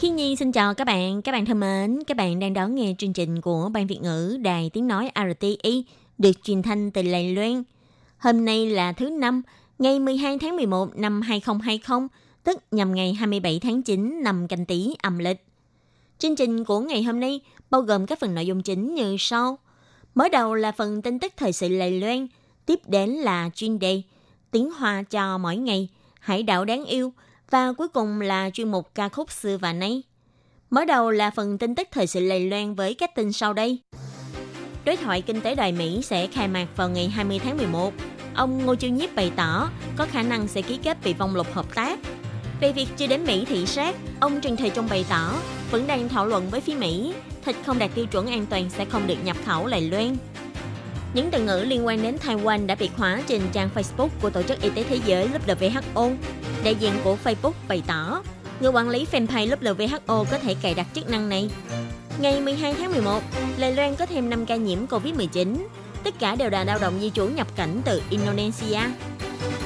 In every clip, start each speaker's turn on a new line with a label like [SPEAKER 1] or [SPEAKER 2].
[SPEAKER 1] Khi Nhi xin chào các bạn, các bạn thân mến, các bạn đang đón nghe chương trình của Ban Việt ngữ Đài Tiếng Nói RTI được truyền thanh từ Lài Loan. Hôm nay là thứ năm, ngày 12 tháng 11 năm 2020, tức nhằm ngày 27 tháng 9 năm canh Tý âm lịch. Chương trình của ngày hôm nay bao gồm các phần nội dung chính như sau. Mở đầu là phần tin tức thời sự Lài Loan, tiếp đến là chuyên đề tiếng Hoa cho mỗi ngày, hải đảo đáng yêu và cuối cùng là chuyên mục ca khúc xưa và nay. Mở đầu là phần tin tức thời sự lầy Loan với các tin sau đây. Đối thoại kinh tế Đài Mỹ sẽ khai mạc vào ngày 20 tháng 11. Ông Ngô Chiêu Nhiếp bày tỏ có khả năng sẽ ký kết bị vong lục hợp tác. Về việc chưa đến Mỹ thị sát, ông Trần Thời Trung bày tỏ vẫn đang thảo luận với phía Mỹ, thịt không đạt tiêu chuẩn an toàn sẽ không được nhập khẩu lầy Loan. Những từ ngữ liên quan đến Taiwan đã bị khóa trên trang Facebook của Tổ chức Y tế Thế giới WHO. Đại diện của Facebook bày tỏ, người quản lý fanpage WHO có thể cài đặt chức năng này. Ngày 12 tháng 11, Lai Loan có thêm 5 ca nhiễm COVID-19. Tất cả đều là lao động di trú nhập cảnh từ Indonesia.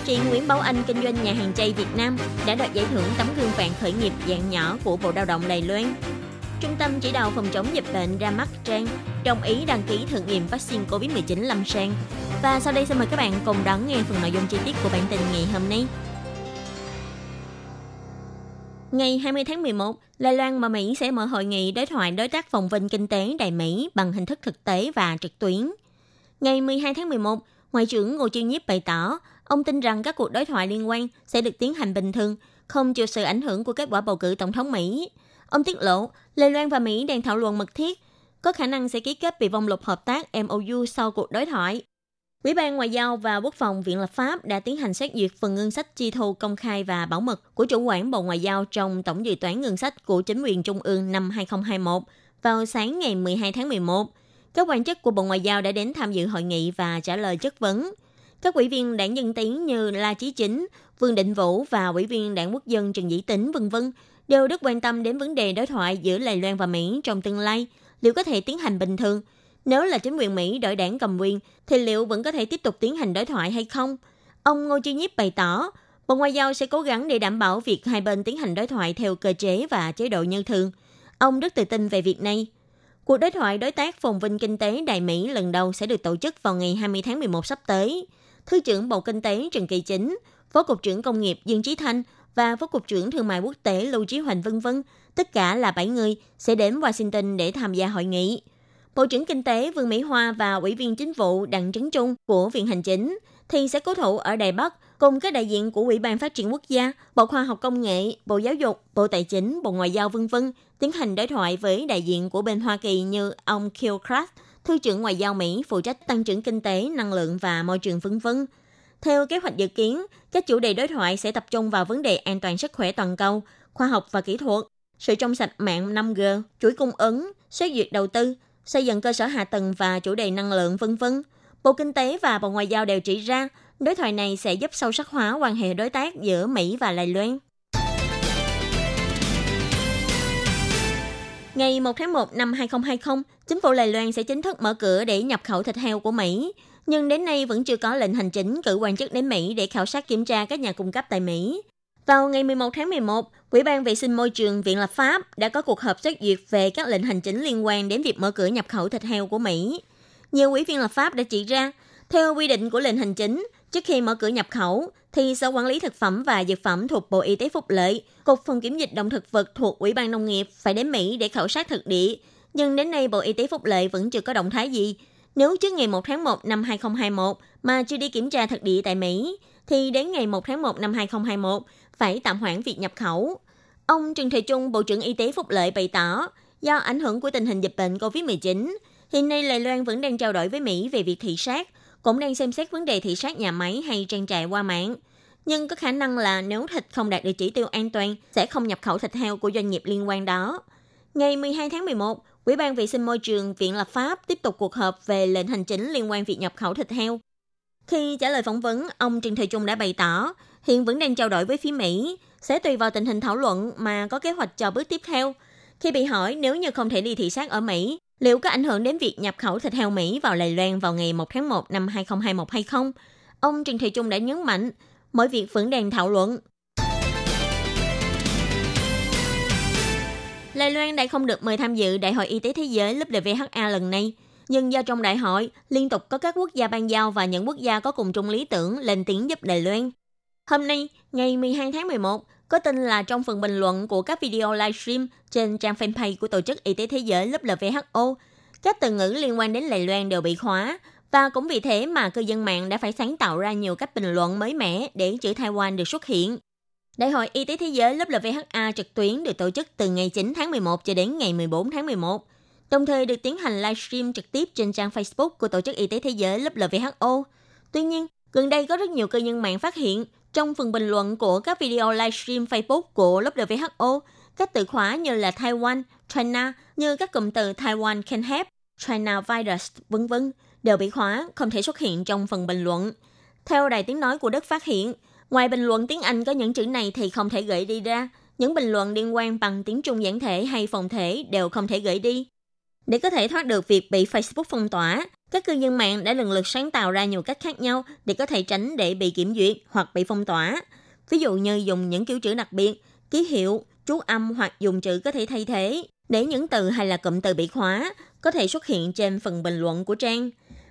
[SPEAKER 1] Chị Nguyễn Bảo Anh kinh doanh nhà hàng chay Việt Nam đã đoạt giải thưởng tấm gương vàng khởi nghiệp dạng nhỏ của Bộ Lao động Đài Loan. Trung tâm chỉ đạo phòng chống dịch bệnh ra mắt trang đồng ý đăng ký thử nghiệm vaccine COVID-19 lâm sàng. Và sau đây xin mời các bạn cùng đón nghe phần nội dung chi tiết của bản tin ngày hôm nay. Ngày 20 tháng 11, Đài Loan và Mỹ sẽ mở hội nghị đối thoại đối tác phòng vinh kinh tế Đài Mỹ bằng hình thức thực tế và trực tuyến. Ngày 12 tháng 11, Ngoại trưởng Ngô Chiêu Nhiếp bày tỏ, ông tin rằng các cuộc đối thoại liên quan sẽ được tiến hành bình thường, không chịu sự ảnh hưởng của kết quả bầu cử tổng thống Mỹ. Ông tiết lộ, Lê Loan và Mỹ đang thảo luận mật thiết, có khả năng sẽ ký kết bị vong lục hợp tác MOU sau cuộc đối thoại. Ủy ban Ngoại giao và Quốc phòng Viện Lập pháp đã tiến hành xét duyệt phần ngân sách chi thu công khai và bảo mật của chủ quản Bộ Ngoại giao trong tổng dự toán ngân sách của chính quyền Trung ương năm 2021 vào sáng ngày 12 tháng 11. Các quan chức của Bộ Ngoại giao đã đến tham dự hội nghị và trả lời chất vấn. Các ủy viên đảng Dân Tiến như La Chí Chính, Vương Định Vũ và ủy viên đảng Quốc dân Trần Dĩ Tính vân vân đều rất quan tâm đến vấn đề đối thoại giữa Đài Loan và Mỹ trong tương lai liệu có thể tiến hành bình thường – nếu là chính quyền Mỹ đổi đảng cầm quyền, thì liệu vẫn có thể tiếp tục tiến hành đối thoại hay không? Ông Ngô Chi Nhiếp bày tỏ, Bộ Ngoại giao sẽ cố gắng để đảm bảo việc hai bên tiến hành đối thoại theo cơ chế và chế độ như thường. Ông rất tự tin về việc này. Cuộc đối thoại đối tác phồn vinh kinh tế Đại Mỹ lần đầu sẽ được tổ chức vào ngày 20 tháng 11 sắp tới. Thứ trưởng Bộ Kinh tế Trần Kỳ Chính, Phó Cục trưởng Công nghiệp Dương Trí Thanh và Phó Cục trưởng Thương mại Quốc tế Lưu Trí Hoành vân vân, tất cả là 7 người sẽ đến Washington để tham gia hội nghị. Bộ trưởng Kinh tế Vương Mỹ Hoa và Ủy viên Chính vụ Đặng Trấn Trung của Viện Hành Chính thì sẽ cố thủ ở Đài Bắc cùng các đại diện của Ủy ban Phát triển Quốc gia, Bộ Khoa học Công nghệ, Bộ Giáo dục, Bộ Tài chính, Bộ Ngoại giao vân vân tiến hành đối thoại với đại diện của bên Hoa Kỳ như ông Kilcraft, Thư Thứ trưởng Ngoại giao Mỹ phụ trách tăng trưởng kinh tế, năng lượng và môi trường vân vân. Theo kế hoạch dự kiến, các chủ đề đối thoại sẽ tập trung vào vấn đề an toàn sức khỏe toàn cầu, khoa học và kỹ thuật, sự trong sạch mạng 5G, chuỗi cung ứng, xét duyệt đầu tư, xây dựng cơ sở hạ tầng và chủ đề năng lượng vân vân. Bộ Kinh tế và Bộ Ngoại giao đều chỉ ra, đối thoại này sẽ giúp sâu sắc hóa quan hệ đối tác giữa Mỹ và Đài Loan. Ngày 1 tháng 1 năm 2020, chính phủ Đài Loan sẽ chính thức mở cửa để nhập khẩu thịt heo của Mỹ. Nhưng đến nay vẫn chưa có lệnh hành chính cử quan chức đến Mỹ để khảo sát kiểm tra các nhà cung cấp tại Mỹ. Vào ngày 11 tháng 11, Ủy ban Vệ sinh Môi trường Viện Lập pháp đã có cuộc họp xét duyệt về các lệnh hành chính liên quan đến việc mở cửa nhập khẩu thịt heo của Mỹ. Nhiều ủy viên lập pháp đã chỉ ra, theo quy định của lệnh hành chính, trước khi mở cửa nhập khẩu, thì Sở Quản lý Thực phẩm và Dược phẩm thuộc Bộ Y tế Phúc Lợi, Cục Phòng kiểm dịch động thực vật thuộc Ủy ban Nông nghiệp phải đến Mỹ để khảo sát thực địa. Nhưng đến nay Bộ Y tế Phúc Lợi vẫn chưa có động thái gì. Nếu trước ngày 1 tháng 1 năm 2021 mà chưa đi kiểm tra thực địa tại Mỹ, thì đến ngày 1 tháng 1 năm 2021 phải tạm hoãn việc nhập khẩu. Ông Trần Thị Trung, Bộ trưởng Y tế Phúc Lợi bày tỏ, do ảnh hưởng của tình hình dịch bệnh COVID-19, hiện nay Lài Loan vẫn đang trao đổi với Mỹ về việc thị sát, cũng đang xem xét vấn đề thị sát nhà máy hay trang trại qua mạng. nhưng có khả năng là nếu thịt không đạt được chỉ tiêu an toàn sẽ không nhập khẩu thịt heo của doanh nghiệp liên quan đó. Ngày 12 tháng 11, Ủy ban Vệ sinh Môi trường Viện Lập pháp tiếp tục cuộc họp về lệnh hành chính liên quan việc nhập khẩu thịt heo. Khi trả lời phỏng vấn, ông Trần Thời Trung đã bày tỏ hiện vẫn đang trao đổi với phía Mỹ, sẽ tùy vào tình hình thảo luận mà có kế hoạch cho bước tiếp theo. Khi bị hỏi nếu như không thể đi thị sát ở Mỹ, liệu có ảnh hưởng đến việc nhập khẩu thịt heo Mỹ vào Đài Loan vào ngày 1 tháng 1 năm 2021 hay không? Ông Trần Thị Trung đã nhấn mạnh, mọi việc vẫn đang thảo luận. Đài Loan đã không được mời tham dự Đại hội Y tế Thế giới WHA lần này, nhưng do trong đại hội liên tục có các quốc gia ban giao và những quốc gia có cùng chung lý tưởng lên tiếng giúp Đài Loan. Hôm nay, ngày 12 tháng 11, có tin là trong phần bình luận của các video livestream trên trang fanpage của Tổ chức Y tế Thế giới WHO, các từ ngữ liên quan đến Đài Loan đều bị khóa, và cũng vì thế mà cư dân mạng đã phải sáng tạo ra nhiều cách bình luận mới mẻ để chữ Taiwan được xuất hiện. Đại hội Y tế Thế giới lớp LVHA trực tuyến được tổ chức từ ngày 9 tháng 11 cho đến ngày 14 tháng 11, đồng thời được tiến hành livestream trực tiếp trên trang Facebook của Tổ chức Y tế Thế giới lớp LVHO. Tuy nhiên, gần đây có rất nhiều cư dân mạng phát hiện trong phần bình luận của các video livestream Facebook của lớp WHO, các từ khóa như là Taiwan, China, như các cụm từ Taiwan can help, China virus, vân vân đều bị khóa, không thể xuất hiện trong phần bình luận. Theo đài tiếng nói của Đức phát hiện, ngoài bình luận tiếng Anh có những chữ này thì không thể gửi đi ra. Những bình luận liên quan bằng tiếng Trung giản thể hay phòng thể đều không thể gửi đi. Để có thể thoát được việc bị Facebook phong tỏa, các cư dân mạng đã lần lượt sáng tạo ra nhiều cách khác nhau để có thể tránh để bị kiểm duyệt hoặc bị phong tỏa. Ví dụ như dùng những kiểu chữ đặc biệt, ký hiệu, chú âm hoặc dùng chữ có thể thay thế để những từ hay là cụm từ bị khóa có thể xuất hiện trên phần bình luận của trang.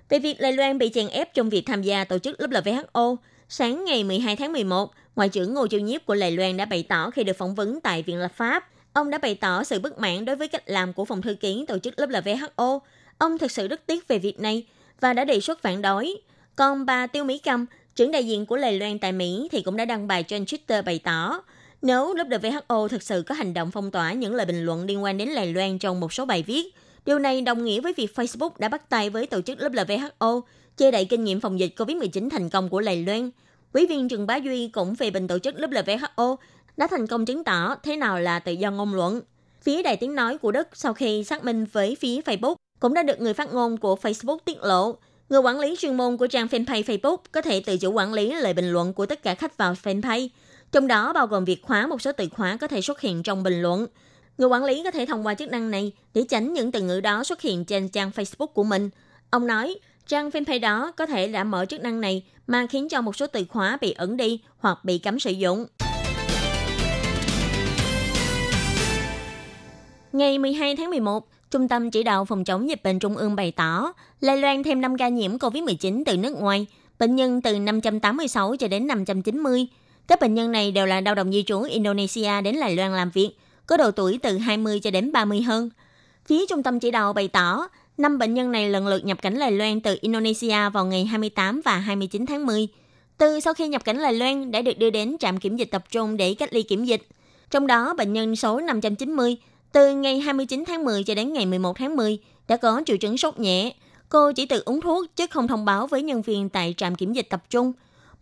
[SPEAKER 1] Về việc Lê Loan bị chèn ép trong việc tham gia tổ chức WHO, sáng ngày 12 tháng 11, Ngoại trưởng Ngô Châu Nhiếp của Lài Loan đã bày tỏ khi được phỏng vấn tại Viện Lập pháp. Ông đã bày tỏ sự bất mãn đối với cách làm của phòng thư ký tổ chức WHO. Ông thực sự rất tiếc về việc này và đã đề xuất phản đối. Còn bà Tiêu Mỹ Cầm, trưởng đại diện của Lài Loan tại Mỹ thì cũng đã đăng bài trên Twitter bày tỏ nếu WHO thực sự có hành động phong tỏa những lời bình luận liên quan đến Lài Loan trong một số bài viết, Điều này đồng nghĩa với việc Facebook đã bắt tay với tổ chức WHO, che đậy kinh nghiệm phòng dịch COVID-19 thành công của lầy Loan. Quý viên Trần Bá Duy cũng về bình tổ chức WHO đã thành công chứng tỏ thế nào là tự do ngôn luận. Phía đại tiếng nói của Đức sau khi xác minh với phía Facebook cũng đã được người phát ngôn của Facebook tiết lộ. Người quản lý chuyên môn của trang fanpage Facebook có thể tự chủ quản lý lời bình luận của tất cả khách vào fanpage, trong đó bao gồm việc khóa một số từ khóa có thể xuất hiện trong bình luận, Người quản lý có thể thông qua chức năng này để tránh những từ ngữ đó xuất hiện trên trang Facebook của mình. Ông nói, trang fanpage đó có thể đã mở chức năng này mà khiến cho một số từ khóa bị ẩn đi hoặc bị cấm sử dụng. Ngày 12 tháng 11, Trung tâm Chỉ đạo Phòng chống dịch bệnh Trung ương bày tỏ, lây loan thêm 5 ca nhiễm COVID-19 từ nước ngoài, bệnh nhân từ 586 cho đến 590. Các bệnh nhân này đều là lao động di trú Indonesia đến Đài Loan làm việc, có độ tuổi từ 20 cho đến 30 hơn. Phía trung tâm chỉ đạo bày tỏ, năm bệnh nhân này lần lượt nhập cảnh Đài Loan từ Indonesia vào ngày 28 và 29 tháng 10. Từ sau khi nhập cảnh Đài Loan đã được đưa đến trạm kiểm dịch tập trung để cách ly kiểm dịch. Trong đó, bệnh nhân số 590 từ ngày 29 tháng 10 cho đến ngày 11 tháng 10 đã có triệu chứng sốt nhẹ. Cô chỉ tự uống thuốc chứ không thông báo với nhân viên tại trạm kiểm dịch tập trung.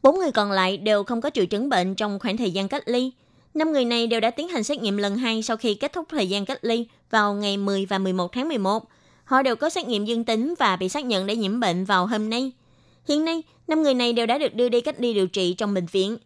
[SPEAKER 1] Bốn người còn lại đều không có triệu chứng bệnh trong khoảng thời gian cách ly. Năm người này đều đã tiến hành xét nghiệm lần hai sau khi kết thúc thời gian cách ly vào ngày 10 và 11 tháng 11. Họ đều có xét nghiệm dương tính và bị xác nhận đã nhiễm bệnh vào hôm nay. Hiện nay, năm người này đều đã được đưa đi cách ly điều trị trong bệnh viện.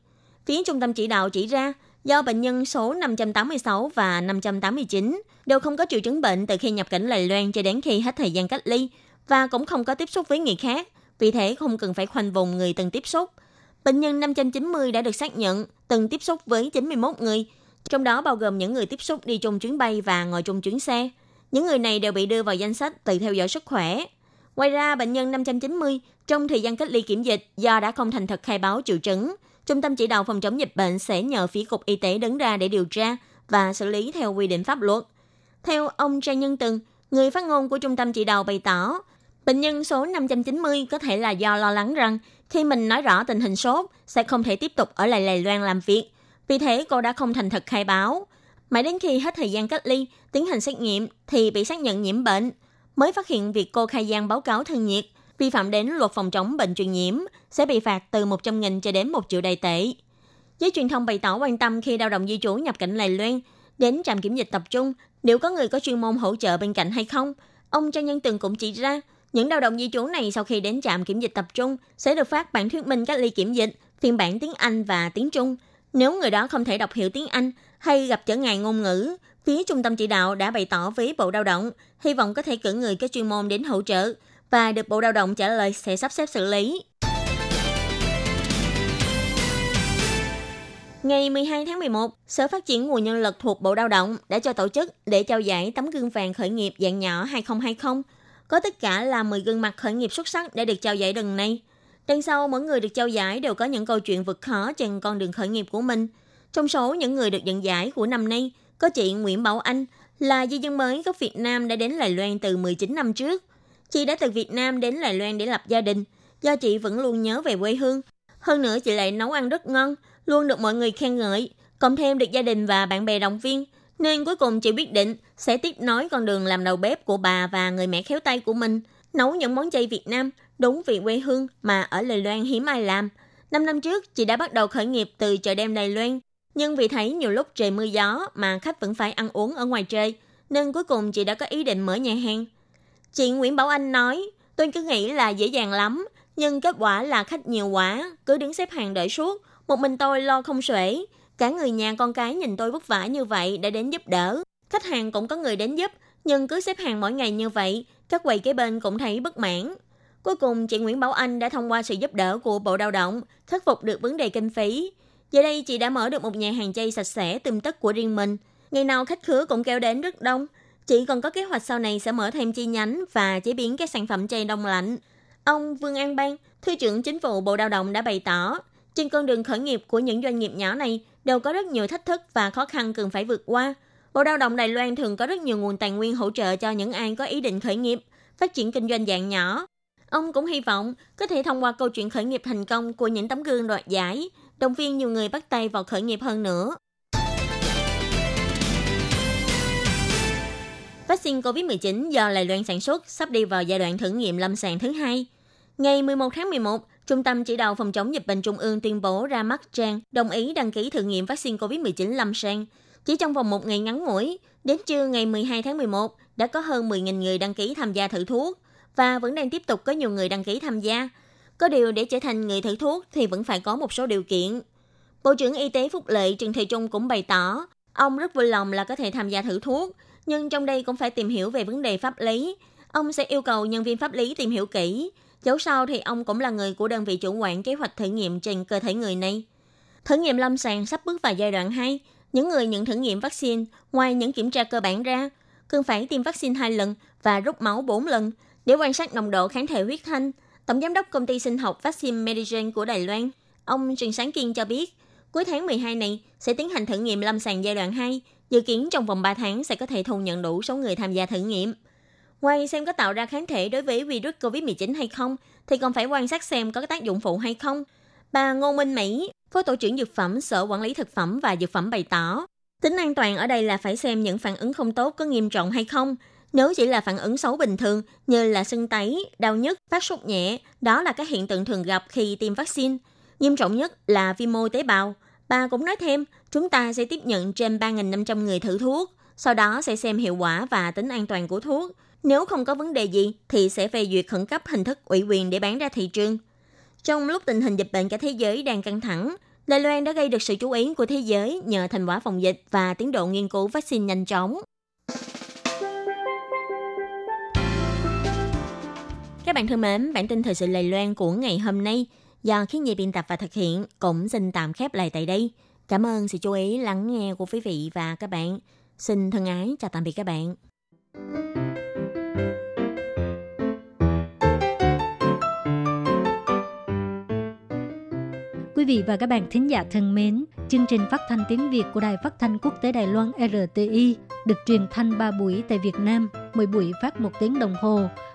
[SPEAKER 1] Phía trung tâm chỉ đạo chỉ ra, do bệnh nhân số 586 và 589 đều không có triệu chứng bệnh từ khi nhập cảnh Lài Loan cho đến khi hết thời gian cách ly và cũng không có tiếp xúc với người khác, vì thế không cần phải khoanh vùng người từng tiếp xúc – Bệnh nhân 590 đã được xác nhận từng tiếp xúc với 91 người, trong đó bao gồm những người tiếp xúc đi chung chuyến bay và ngồi chung chuyến xe. Những người này đều bị đưa vào danh sách tự theo dõi sức khỏe. Ngoài ra, bệnh nhân 590 trong thời gian cách ly kiểm dịch do đã không thành thật khai báo triệu chứng, Trung tâm chỉ đạo phòng chống dịch bệnh sẽ nhờ phía Cục Y tế đứng ra để điều tra và xử lý theo quy định pháp luật. Theo ông Trang Nhân Từng, người phát ngôn của Trung tâm chỉ đạo bày tỏ, bệnh nhân số 590 có thể là do lo lắng rằng khi mình nói rõ tình hình sốt, sẽ không thể tiếp tục ở lại Lài Loan làm việc. Vì thế cô đã không thành thật khai báo. Mãi đến khi hết thời gian cách ly, tiến hành xét nghiệm thì bị xác nhận nhiễm bệnh. Mới phát hiện việc cô khai gian báo cáo thân nhiệt, vi phạm đến luật phòng chống bệnh truyền nhiễm, sẽ bị phạt từ 100.000 cho đến 1 triệu đài tệ. Giới truyền thông bày tỏ quan tâm khi lao động di trú nhập cảnh Lài Loan đến trạm kiểm dịch tập trung, liệu có người có chuyên môn hỗ trợ bên cạnh hay không? Ông Trang Nhân Tường cũng chỉ ra, những lao động di trú này sau khi đến trạm kiểm dịch tập trung sẽ được phát bản thuyết minh cách ly kiểm dịch, phiên bản tiếng Anh và tiếng Trung. Nếu người đó không thể đọc hiểu tiếng Anh hay gặp trở ngại ngôn ngữ, phía trung tâm chỉ đạo đã bày tỏ với Bộ Lao động hy vọng có thể cử người có chuyên môn đến hỗ trợ và được Bộ Lao động trả lời sẽ sắp xếp xử lý. Ngày 12 tháng 11, Sở Phát triển Nguồn Nhân lực thuộc Bộ Lao động đã cho tổ chức để trao giải tấm gương vàng khởi nghiệp dạng nhỏ 2020. Có tất cả là 10 gương mặt khởi nghiệp xuất sắc để được trao giải lần này. Đằng sau, mỗi người được trao giải đều có những câu chuyện vượt khó trên con đường khởi nghiệp của mình. Trong số những người được nhận giải của năm nay, có chị Nguyễn Bảo Anh là di dân mới gốc Việt Nam đã đến Đài Loan từ 19 năm trước. Chị đã từ Việt Nam đến Đài Loan để lập gia đình, do chị vẫn luôn nhớ về quê hương. Hơn nữa chị lại nấu ăn rất ngon, luôn được mọi người khen ngợi, cộng thêm được gia đình và bạn bè động viên, nên cuối cùng chị quyết định sẽ tiếp nối con đường làm đầu bếp của bà và người mẹ khéo tay của mình, nấu những món chay Việt Nam đúng vị quê hương mà ở Đài Loan hiếm ai làm. Năm năm trước, chị đã bắt đầu khởi nghiệp từ chợ đêm Đài Loan, nhưng vì thấy nhiều lúc trời mưa gió mà khách vẫn phải ăn uống ở ngoài trời, nên cuối cùng chị đã có ý định mở nhà hàng. Chị Nguyễn Bảo Anh nói, tôi cứ nghĩ là dễ dàng lắm, nhưng kết quả là khách nhiều quá, cứ đứng xếp hàng đợi suốt, một mình tôi lo không xuể. Cả người nhà con cái nhìn tôi vất vả như vậy đã đến giúp đỡ. Khách hàng cũng có người đến giúp, nhưng cứ xếp hàng mỗi ngày như vậy, các quầy kế bên cũng thấy bất mãn. Cuối cùng, chị Nguyễn Bảo Anh đã thông qua sự giúp đỡ của Bộ Lao động, khắc phục được vấn đề kinh phí. Giờ đây, chị đã mở được một nhà hàng chay sạch sẽ tươm tất của riêng mình. Ngày nào khách khứa cũng kéo đến rất đông. Chị còn có kế hoạch sau này sẽ mở thêm chi nhánh và chế biến các sản phẩm chay đông lạnh. Ông Vương An Bang, Thứ trưởng Chính phủ Bộ Lao động đã bày tỏ, trên con đường khởi nghiệp của những doanh nghiệp nhỏ này đều có rất nhiều thách thức và khó khăn cần phải vượt qua. Bộ Lao động Đài Loan thường có rất nhiều nguồn tài nguyên hỗ trợ cho những ai có ý định khởi nghiệp, phát triển kinh doanh dạng nhỏ. Ông cũng hy vọng có thể thông qua câu chuyện khởi nghiệp thành công của những tấm gương đoạt giải, động viên nhiều người bắt tay vào khởi nghiệp hơn nữa. Vaccine COVID-19 do Đài Loan sản xuất sắp đi vào giai đoạn thử nghiệm lâm sàng thứ hai. Ngày 11 tháng 11, Trung tâm Chỉ đạo Phòng chống dịch bệnh Trung ương tuyên bố ra mắt trang đồng ý đăng ký thử nghiệm vaccine COVID-19 lâm sàng. Chỉ trong vòng một ngày ngắn ngủi, đến trưa ngày 12 tháng 11, đã có hơn 10.000 người đăng ký tham gia thử thuốc và vẫn đang tiếp tục có nhiều người đăng ký tham gia. Có điều để trở thành người thử thuốc thì vẫn phải có một số điều kiện. Bộ trưởng Y tế Phúc Lợi Trần Thị Trung cũng bày tỏ, ông rất vui lòng là có thể tham gia thử thuốc, nhưng trong đây cũng phải tìm hiểu về vấn đề pháp lý. Ông sẽ yêu cầu nhân viên pháp lý tìm hiểu kỹ, Dẫu sao thì ông cũng là người của đơn vị chủ quản kế hoạch thử nghiệm trên cơ thể người này. Thử nghiệm lâm sàng sắp bước vào giai đoạn 2. Những người nhận thử nghiệm vaccine, ngoài những kiểm tra cơ bản ra, cần phải tiêm vaccine 2 lần và rút máu 4 lần để quan sát nồng độ kháng thể huyết thanh. Tổng giám đốc công ty sinh học Vaccine Medigen của Đài Loan, ông Trần Sáng Kiên cho biết, cuối tháng 12 này sẽ tiến hành thử nghiệm lâm sàng giai đoạn 2, dự kiến trong vòng 3 tháng sẽ có thể thu nhận đủ số người tham gia thử nghiệm. Ngoài xem có tạo ra kháng thể đối với virus COVID-19 hay không, thì còn phải quan sát xem có tác dụng phụ hay không. Bà Ngô Minh Mỹ, Phó Tổ trưởng Dược phẩm Sở Quản lý Thực phẩm và Dược phẩm bày tỏ, tính an toàn ở đây là phải xem những phản ứng không tốt có nghiêm trọng hay không. Nếu chỉ là phản ứng xấu bình thường như là sưng tấy, đau nhức, phát sốt nhẹ, đó là các hiện tượng thường gặp khi tiêm vaccine. Nghiêm trọng nhất là viêm mô tế bào. Bà cũng nói thêm, chúng ta sẽ tiếp nhận trên 3.500 người thử thuốc, sau đó sẽ xem hiệu quả và tính an toàn của thuốc. Nếu không có vấn đề gì thì sẽ phê duyệt khẩn cấp hình thức ủy quyền để bán ra thị trường. Trong lúc tình hình dịch bệnh cả thế giới đang căng thẳng, Đài Loan đã gây được sự chú ý của thế giới nhờ thành quả phòng dịch và tiến độ nghiên cứu vaccine nhanh chóng. Các bạn thân mến, bản tin thời sự lầy Loan của ngày hôm nay do khiến nhi biên tập và thực hiện cũng xin tạm khép lại tại đây. Cảm ơn sự chú ý lắng nghe của quý vị và các bạn. Xin thân ái chào tạm biệt các bạn.
[SPEAKER 2] Quý vị và các bạn thính giả thân mến, chương trình phát thanh tiếng Việt của Đài Phát thanh Quốc tế Đài Loan RTI được truyền thanh 3 buổi tại Việt Nam, mỗi buổi phát 1 tiếng đồng hồ.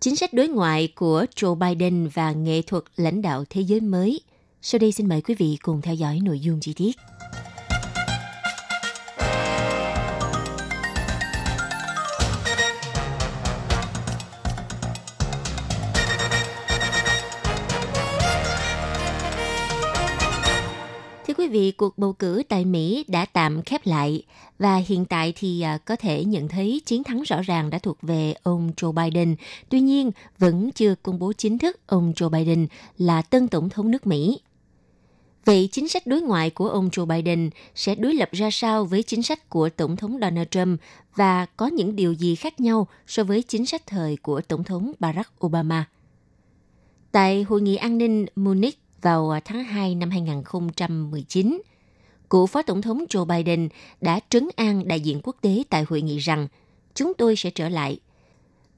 [SPEAKER 3] Chính sách đối ngoại của Joe Biden và nghệ thuật lãnh đạo thế giới mới. Sau đây xin mời quý vị cùng theo dõi nội dung chi tiết. Vì vị, cuộc bầu cử tại Mỹ đã tạm khép lại và hiện tại thì à, có thể nhận thấy chiến thắng rõ ràng đã thuộc về ông Joe Biden. Tuy nhiên, vẫn chưa công bố chính thức ông Joe Biden là tân tổng thống nước Mỹ. Vậy chính sách đối ngoại của ông Joe Biden sẽ đối lập ra sao với chính sách của Tổng thống Donald Trump và có những điều gì khác nhau so với chính sách thời của Tổng thống Barack Obama? Tại Hội nghị an ninh Munich vào tháng 2 năm 2019, cựu Phó Tổng thống Joe Biden đã trấn an đại diện quốc tế tại hội nghị rằng chúng tôi sẽ trở lại.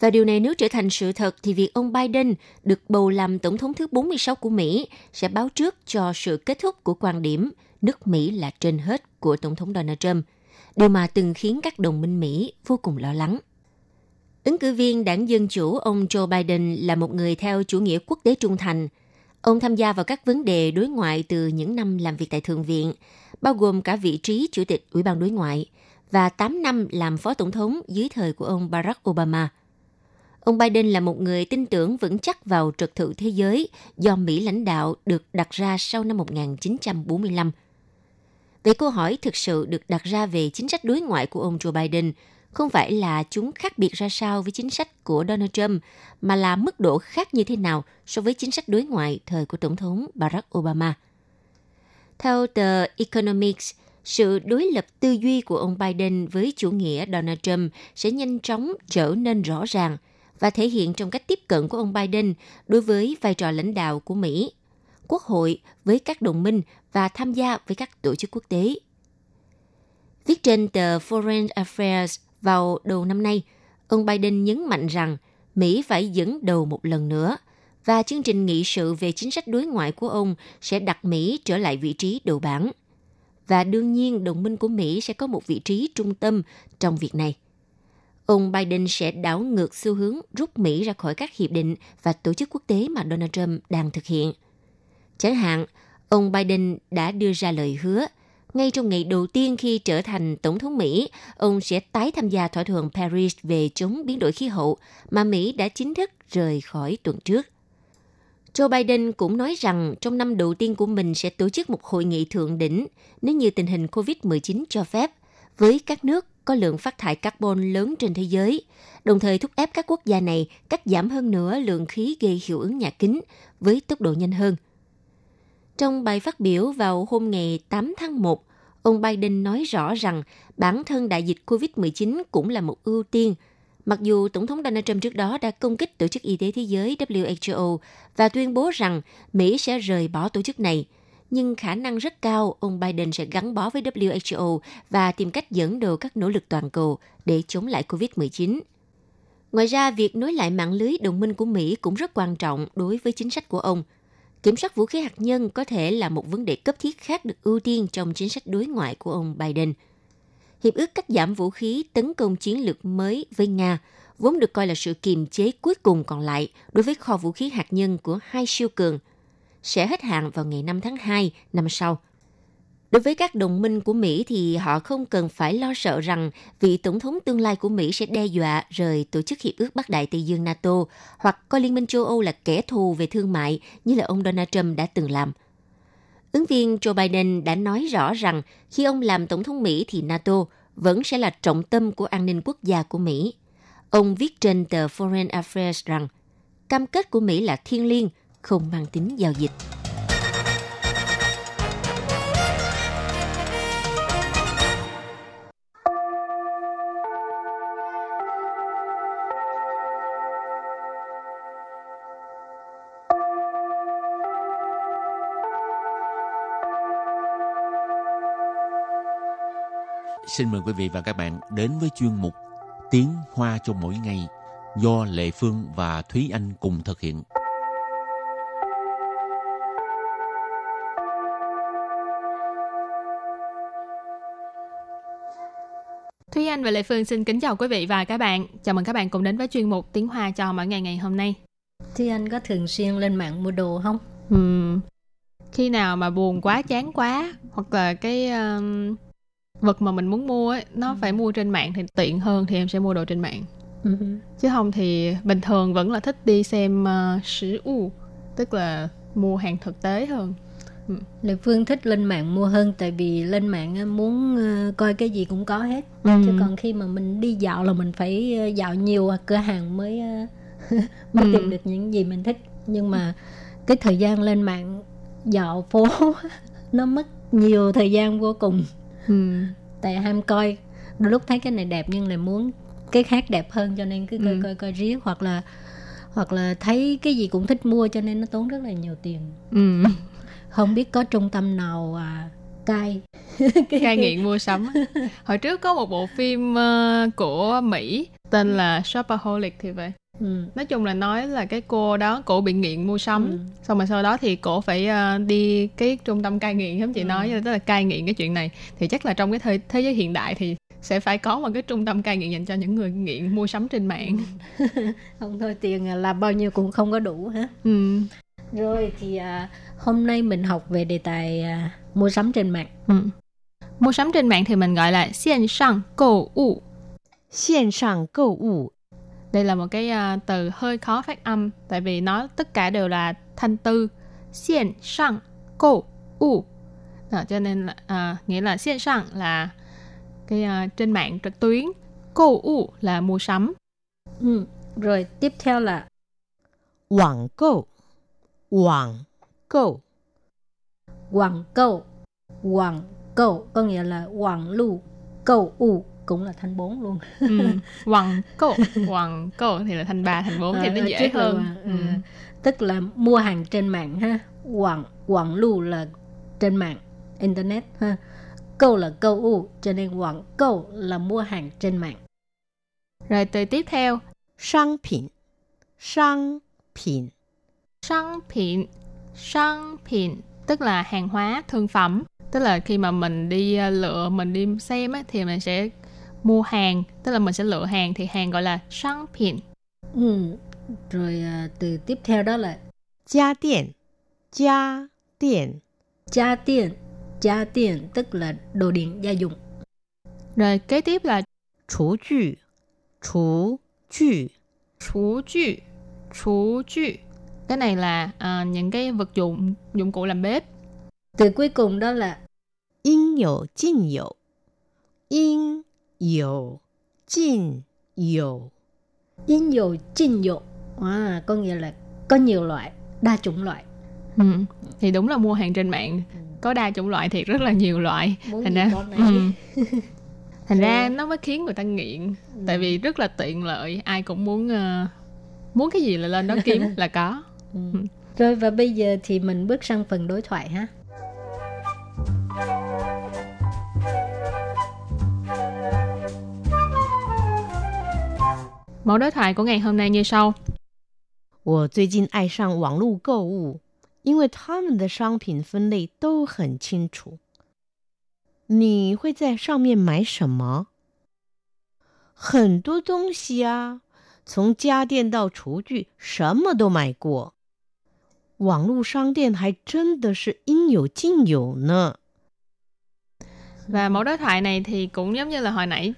[SPEAKER 3] Và điều này nếu trở thành sự thật thì việc ông Biden được bầu làm Tổng thống thứ 46 của Mỹ sẽ báo trước cho sự kết thúc của quan điểm nước Mỹ là trên hết của Tổng thống Donald Trump, điều mà từng khiến các đồng minh Mỹ vô cùng lo lắng. Ứng cử viên đảng Dân Chủ ông Joe Biden là một người theo chủ nghĩa quốc tế trung thành – Ông tham gia vào các vấn đề đối ngoại từ những năm làm việc tại Thượng viện, bao gồm cả vị trí Chủ tịch Ủy ban Đối ngoại và 8 năm làm Phó Tổng thống dưới thời của ông Barack Obama. Ông Biden là một người tin tưởng vững chắc vào trật tự thế giới do Mỹ lãnh đạo được đặt ra sau năm 1945. Về câu hỏi thực sự được đặt ra về chính sách đối ngoại của ông Joe Biden – không phải là chúng khác biệt ra sao với chính sách của Donald Trump, mà là mức độ khác như thế nào so với chính sách đối ngoại thời của Tổng thống Barack Obama. Theo tờ Economics, sự đối lập tư duy của ông Biden với chủ nghĩa Donald Trump sẽ nhanh chóng trở nên rõ ràng và thể hiện trong cách tiếp cận của ông Biden đối với vai trò lãnh đạo của Mỹ, quốc hội với các đồng minh và tham gia với các tổ chức quốc tế. Viết trên tờ Foreign Affairs vào đầu năm nay, ông Biden nhấn mạnh rằng Mỹ phải dẫn đầu một lần nữa và chương trình nghị sự về chính sách đối ngoại của ông sẽ đặt Mỹ trở lại vị trí đầu bảng. Và đương nhiên đồng minh của Mỹ sẽ có một vị trí trung tâm trong việc này. Ông Biden sẽ đảo ngược xu hướng rút Mỹ ra khỏi các hiệp định và tổ chức quốc tế mà Donald Trump đang thực hiện. Chẳng hạn, ông Biden đã đưa ra lời hứa – ngay trong ngày đầu tiên khi trở thành Tổng thống Mỹ, ông sẽ tái tham gia thỏa thuận Paris về chống biến đổi khí hậu mà Mỹ đã chính thức rời khỏi tuần trước. Joe Biden cũng nói rằng trong năm đầu tiên của mình sẽ tổ chức một hội nghị thượng đỉnh nếu như tình hình COVID-19 cho phép với các nước có lượng phát thải carbon lớn trên thế giới, đồng thời thúc ép các quốc gia này cắt giảm hơn nữa lượng khí gây hiệu ứng nhà kính với tốc độ nhanh hơn – trong bài phát biểu vào hôm ngày 8 tháng 1, ông Biden nói rõ rằng bản thân đại dịch COVID-19 cũng là một ưu tiên. Mặc dù Tổng thống Donald Trump trước đó đã công kích Tổ chức Y tế Thế giới WHO và tuyên bố rằng Mỹ sẽ rời bỏ tổ chức này, nhưng khả năng rất cao ông Biden sẽ gắn bó với WHO và tìm cách dẫn đầu các nỗ lực toàn cầu để chống lại COVID-19. Ngoài ra, việc nối lại mạng lưới đồng minh của Mỹ cũng rất quan trọng đối với chính sách của ông – Kiểm soát vũ khí hạt nhân có thể là một vấn đề cấp thiết khác được ưu tiên trong chính sách đối ngoại của ông Biden. Hiệp ước cắt giảm vũ khí tấn công chiến lược mới với Nga vốn được coi là sự kiềm chế cuối cùng còn lại đối với kho vũ khí hạt nhân của hai siêu cường, sẽ hết hạn vào ngày 5 tháng 2 năm sau – Đối với các đồng minh của Mỹ thì họ không cần phải lo sợ rằng vị tổng thống tương lai của Mỹ sẽ đe dọa rời Tổ chức Hiệp ước Bắc Đại Tây Dương NATO, hoặc coi Liên minh châu Âu là kẻ thù về thương mại như là ông Donald Trump đã từng làm. Ứng viên Joe Biden đã nói rõ rằng khi ông làm tổng thống Mỹ thì NATO vẫn sẽ là trọng tâm của an ninh quốc gia của Mỹ. Ông viết trên tờ Foreign Affairs rằng cam kết của Mỹ là thiêng liêng,
[SPEAKER 1] không mang tính giao dịch.
[SPEAKER 4] Xin mời quý vị và các bạn đến với chuyên mục Tiếng Hoa cho mỗi ngày do Lệ Phương và Thúy Anh cùng thực hiện.
[SPEAKER 5] Thúy Anh và Lệ Phương xin kính chào quý vị và các bạn. Chào mừng các bạn cùng đến với chuyên mục Tiếng Hoa cho mỗi ngày ngày hôm nay.
[SPEAKER 2] Thì anh có thường xuyên lên mạng mua đồ không?
[SPEAKER 5] Uhm, khi nào mà buồn quá, chán quá hoặc là cái um, vật mà mình muốn mua ấy, nó ừ. phải mua trên mạng thì tiện hơn thì em sẽ mua đồ trên mạng. Ừ. Chứ không thì bình thường vẫn là thích đi xem uh, sử u, tức là mua hàng thực tế hơn.
[SPEAKER 2] Ừ. Lệ Phương thích lên mạng mua hơn tại vì lên mạng muốn uh, coi cái gì cũng có hết. Ừ. Chứ còn khi mà mình đi dạo là mình phải uh, dạo nhiều cửa hàng mới uh, mới ừ. tìm được những gì mình thích. Nhưng mà cái thời gian lên mạng dạo phố nó mất nhiều thời gian vô cùng ừ. tại ham coi đôi lúc thấy cái này đẹp nhưng lại muốn cái khác đẹp hơn cho nên cứ coi ừ. coi coi riết hoặc là hoặc là thấy cái gì cũng thích mua cho nên nó tốn rất là nhiều tiền ừ. không biết có trung tâm nào à, cai
[SPEAKER 5] cai nghiện mua sắm hồi trước có một bộ phim uh, của mỹ tên ừ. là shopaholic thì vậy Ừ. nói chung là nói là cái cô đó cổ bị nghiện mua sắm ừ. xong rồi sau đó thì cổ phải uh, đi cái trung tâm cai nghiện giống chị ừ. nói tức là cai nghiện cái chuyện này thì chắc là trong cái thời thế giới hiện đại thì sẽ phải có một cái trung tâm cai nghiện dành cho những người nghiện mua sắm trên mạng
[SPEAKER 2] ừ. không thôi tiền à, là bao nhiêu cũng không có đủ hả ừ. rồi thì uh, hôm nay mình học về đề tài uh, mua sắm trên mạng ừ.
[SPEAKER 5] mua sắm trên mạng thì mình gọi là xian sang cầu u
[SPEAKER 6] Xiên sàng cầu ủ.
[SPEAKER 5] Đây là một cái uh, từ hơi khó phát âm, tại vì nó tất cả đều là thanh tư. Xiên sàng cầu ủ. Đó, cho nên là uh, nghĩa là xiên sàng là cái uh, trên mạng trực tuyến, cầu ủ là mua sắm.
[SPEAKER 2] Ừ. Rồi tiếp theo là
[SPEAKER 6] quảng cầu, quảng cầu,
[SPEAKER 2] quảng cầu, quảng cầu có nghĩa là quảng lưu, cầu ủ cũng là thanh 4 luôn
[SPEAKER 5] ừ. Hoàng cổ Hoàng cổ thì là thanh 3, thanh 4 thì nó dễ hơn là, ừ.
[SPEAKER 2] ừ. Tức là mua hàng trên mạng ha Hoàng, Hoàng lưu là trên mạng Internet ha Câu là câu u Cho nên Hoàng câu là mua hàng trên mạng
[SPEAKER 5] Rồi từ tiếp theo
[SPEAKER 6] 商品商品
[SPEAKER 5] 商品商品Tức là hàng hóa, thương phẩm tức là khi mà mình đi ờ, lựa mình đi xem á, thì mình sẽ mua hàng tức là mình sẽ lựa hàng thì hàng gọi là sản phẩm
[SPEAKER 2] ừ. rồi à, từ tiếp theo đó là
[SPEAKER 6] gia điện gia điện
[SPEAKER 2] gia điện gia điện tức là đồ điện gia dụng.
[SPEAKER 5] Rồi kế tiếp là
[SPEAKER 6] chủ cụ chủ cụ
[SPEAKER 5] chủ cụ chủ cụ cái này là uh, những cái vật dụng dụng cụ làm bếp.
[SPEAKER 2] Từ cuối cùng đó là
[SPEAKER 6] in hữu, in hữu, in 有尽有
[SPEAKER 2] Yin dụ chinh dụ à, có nghĩa là có nhiều loại đa chủng loại
[SPEAKER 5] ừ. thì đúng là mua hàng trên mạng có đa chủng loại thì rất là nhiều loại
[SPEAKER 2] Muốn thành ra ừ.
[SPEAKER 5] thành ra nó mới khiến người ta nghiện ừ. tại vì rất là tiện lợi ai cũng muốn uh, muốn cái gì là lên đó kiếm là có
[SPEAKER 2] ừ. ừ. rồi và bây giờ thì mình bước sang phần đối thoại ha
[SPEAKER 5] Mẫu đối thoại của ngày hôm nay như sau.
[SPEAKER 6] 我最近爱上网络购物，因为他们的商品分类都很清楚。你会在上面买什么？很多东西啊，从家电到厨具，什么都买过。网络商店还真的是应有尽有呢。
[SPEAKER 5] Và mẫu đối thoại này thì cũng giống như là hồi nãy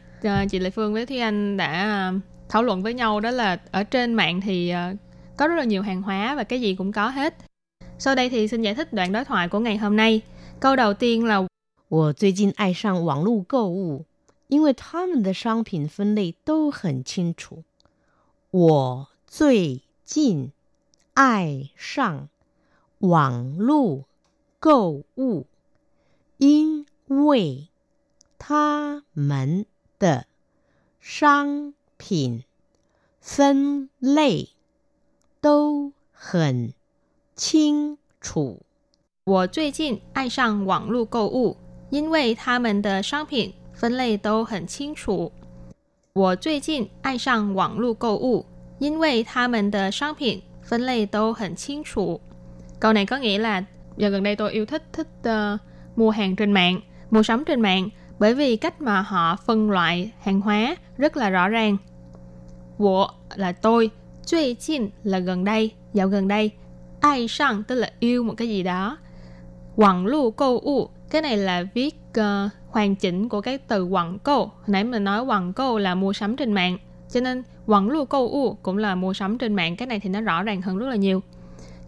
[SPEAKER 5] chị Lệ Phương với Thúy Anh đã thảo luận với nhau đó là ở trên mạng thì uh, có rất là nhiều hàng hóa và cái gì cũng có hết. Sau đây thì xin giải thích đoạn đối thoại của ngày hôm nay. Câu đầu tiên là
[SPEAKER 6] 我最近爱上网络购物，因为他们的商品分类都很清楚。我最近爱上 网络购物，因为他们的商 品分类都很清楚。
[SPEAKER 5] 我最近爱上网络购物，因为他们的商品分类都很清楚。我最近爱上网络购物，因为他们的商品分类都很清楚。Câu này có nghĩa là giờ gần đây tôi yêu thích thích uh, mua hàng trên mạng, mua sắm trên mạng bởi vì cách mà họ phân loại hàng hóa rất là rõ ràng. Wo là tôi, 最近 là gần đây, dạo gần đây. Ai sang tức là yêu một cái gì đó. Quảng lưu câu u, cái này là viết uh, hoàn chỉnh của cái từ quảng câu. nãy mình nói quảng câu là mua sắm trên mạng. Cho nên quảng lưu câu u cũng là mua sắm trên mạng. Cái này thì nó rõ ràng hơn rất là nhiều.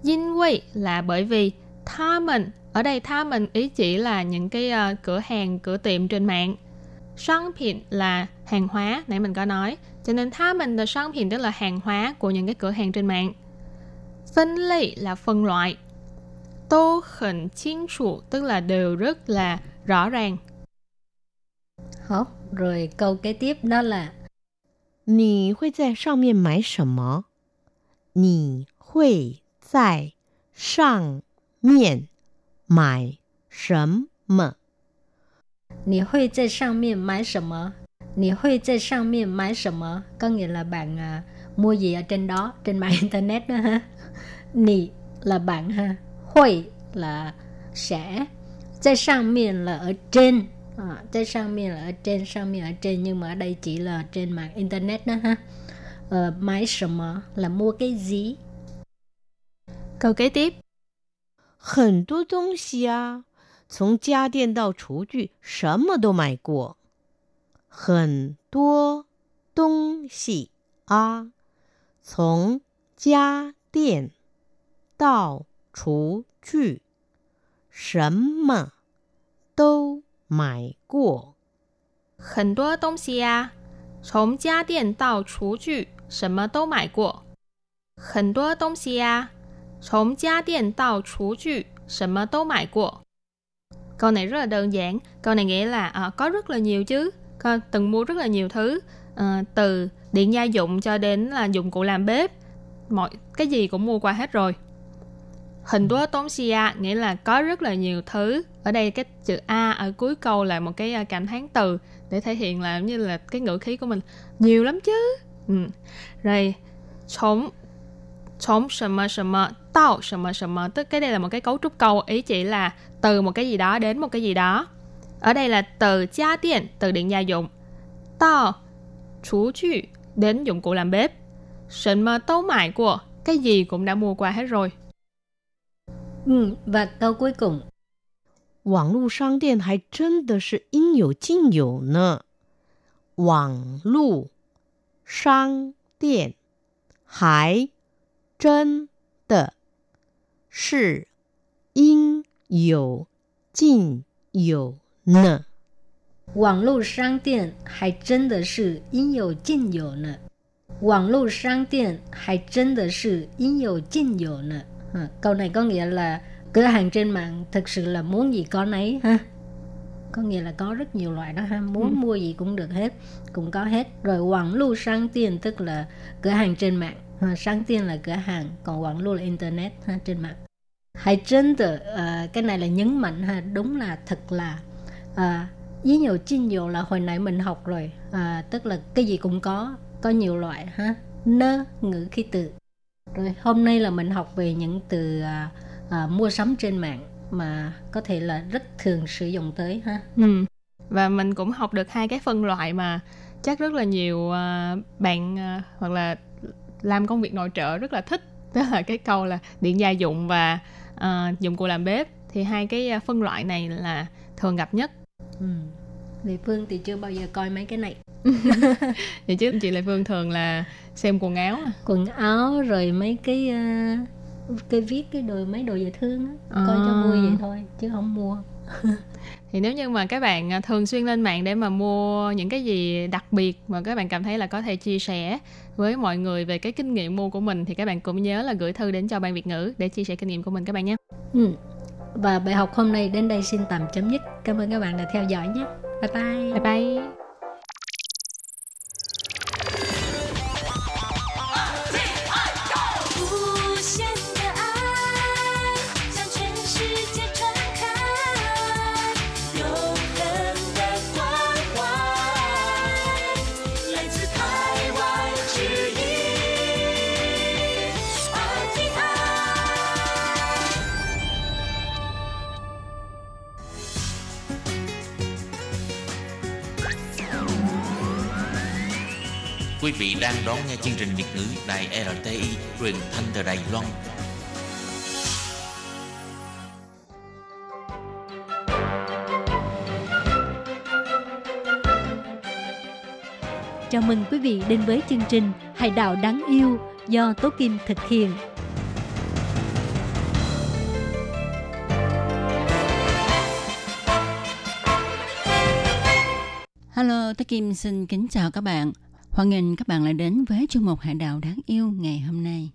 [SPEAKER 5] Yin Wei là bởi vì tha mình ở đây tha mình ý chỉ là những cái uh, cửa hàng cửa tiệm trên mạng 商品là hàng hóa nãy mình có nói cho nên tha mình là商品tức là hàng hóa của những cái cửa hàng trên mạng phân loại là phân loại tô hình chính chủ tức là đều rất là rõ ràng
[SPEAKER 2] Hảo, rồi câu kế tiếp đó là
[SPEAKER 6] 你会在上面买什么？你会在上面买什么？
[SPEAKER 2] 你会在上面买什么？你会在上面买什么？Có nghĩa là bạn à, mua gì ở trên đó, trên mạng internet đó ha. Nì là bạn ha. Hội là sẽ.在上面 là ở trên. À, 在上面 là ở trên, 上面 ở trên nhưng mà ở đây chỉ là trên mạng internet đó ha. Ờ,买什么 là mua cái gì?
[SPEAKER 5] Câu kế tiếp
[SPEAKER 6] 很多东西啊， 从家电到厨具，什么都买过。很多东西啊，从家电到厨具，什么都买过。
[SPEAKER 5] 很多东西呀、从家电到厨具，什么都买过。很多东西呀、从家电到厨具，什么都买过。Câu này rất là đơn giản. Câu này nghĩa là à, có rất là nhiều chứ. Con từng mua rất là nhiều thứ. À, từ điện gia dụng cho đến là dụng cụ làm bếp. Mọi cái gì cũng mua qua hết rồi. Hình đúa tốn xia nghĩa là có rất là nhiều thứ. Ở đây cái chữ A ở cuối câu là một cái ờ, cảm thán từ để thể hiện là như là cái ngữ khí của mình nhiều lắm chứ. Ừ. Rồi, chống chống 什么到什么什么tức cái đây là một cái cấu trúc câu ý chỉ là từ một cái gì đó đến một cái gì đó ở đây là từ gia điện từ điện gia dụng到厨具 đến dụng cụ làm bếp 什么都买过 cái gì cũng đã mua qua hết rồi
[SPEAKER 2] Ừ, và câu cuối cùng
[SPEAKER 6] 网络商店还真的是应有尽有呢。网络商店还真的 是应有尽有呢。
[SPEAKER 2] Quảng lưu商店还真的是应有尽有呢。网络商店还真的是应有尽有呢。À, câu này có nghĩa là cửa hàng trên mạng thực sự là muốn gì có nấy ha. Có nghĩa là có rất nhiều loại đó ha, muốn
[SPEAKER 5] Ừ.
[SPEAKER 2] mua gì cũng được hết, cũng có hết. Rồi quảng lưu sang tiền tức là cửa hàng trên mạng, ha, sang tiền là cửa hàng, còn quảng lưu là internet ha, trên mạng. Hay chân tự, ờ, cái này là nhấn mạnh ha, đúng là thật là ờ, à, với nhiều chi nhiều là hồi nãy mình học rồi à, tức là cái gì cũng có có nhiều loại ha nơ ngữ khí từ rồi hôm nay là mình học về những từ à, à, mua sắm trên mạng mà có thể là rất thường sử dụng tới ha
[SPEAKER 5] ừ. và mình cũng học được hai cái phân loại mà chắc rất là nhiều à, bạn à, hoặc là làm công việc nội trợ rất là thích đó là cái câu là điện gia dụng và à, dụng cụ làm bếp thì hai cái à, phân loại này là thường gặp nhất
[SPEAKER 2] ừ. Lệ Phương thì chưa bao giờ coi mấy cái này
[SPEAKER 5] vậy chứ chị Lệ Phương thường là xem quần áo à.
[SPEAKER 2] quần áo rồi mấy cái à, cái viết cái đồ mấy đồ dễ thương á coi cho
[SPEAKER 5] À.
[SPEAKER 2] vui vậy thôi chứ không mua
[SPEAKER 5] thì nếu như mà các bạn à, thường xuyên lên mạng để mà mua những cái gì đặc biệt mà các bạn cảm thấy là có thể chia sẻ với mọi người về cái kinh nghiệm mua của mình thì các bạn cũng nhớ là gửi thư đến cho ban Việt ngữ để chia sẻ kinh nghiệm của mình các bạn nhé.
[SPEAKER 2] Ừ. Và bài học hôm nay đến đây xin tạm chấm dứt. Cảm ơn các bạn đã theo dõi nhé. Bye bye.
[SPEAKER 5] Bye bye.
[SPEAKER 4] Quý vị đang đón nghe chương trình Việt ngữ Đài RTI truyền thanh từ Đài Loan.
[SPEAKER 2] Chào mừng quý vị đến với chương trình Hải đảo đáng yêu do Tố Kim thực hiện.
[SPEAKER 7] Hello, Tố Kim xin kính chào các bạn. Hoan nghênh các bạn lại đến với chương mục Hải đảo đáng yêu ngày hôm nay.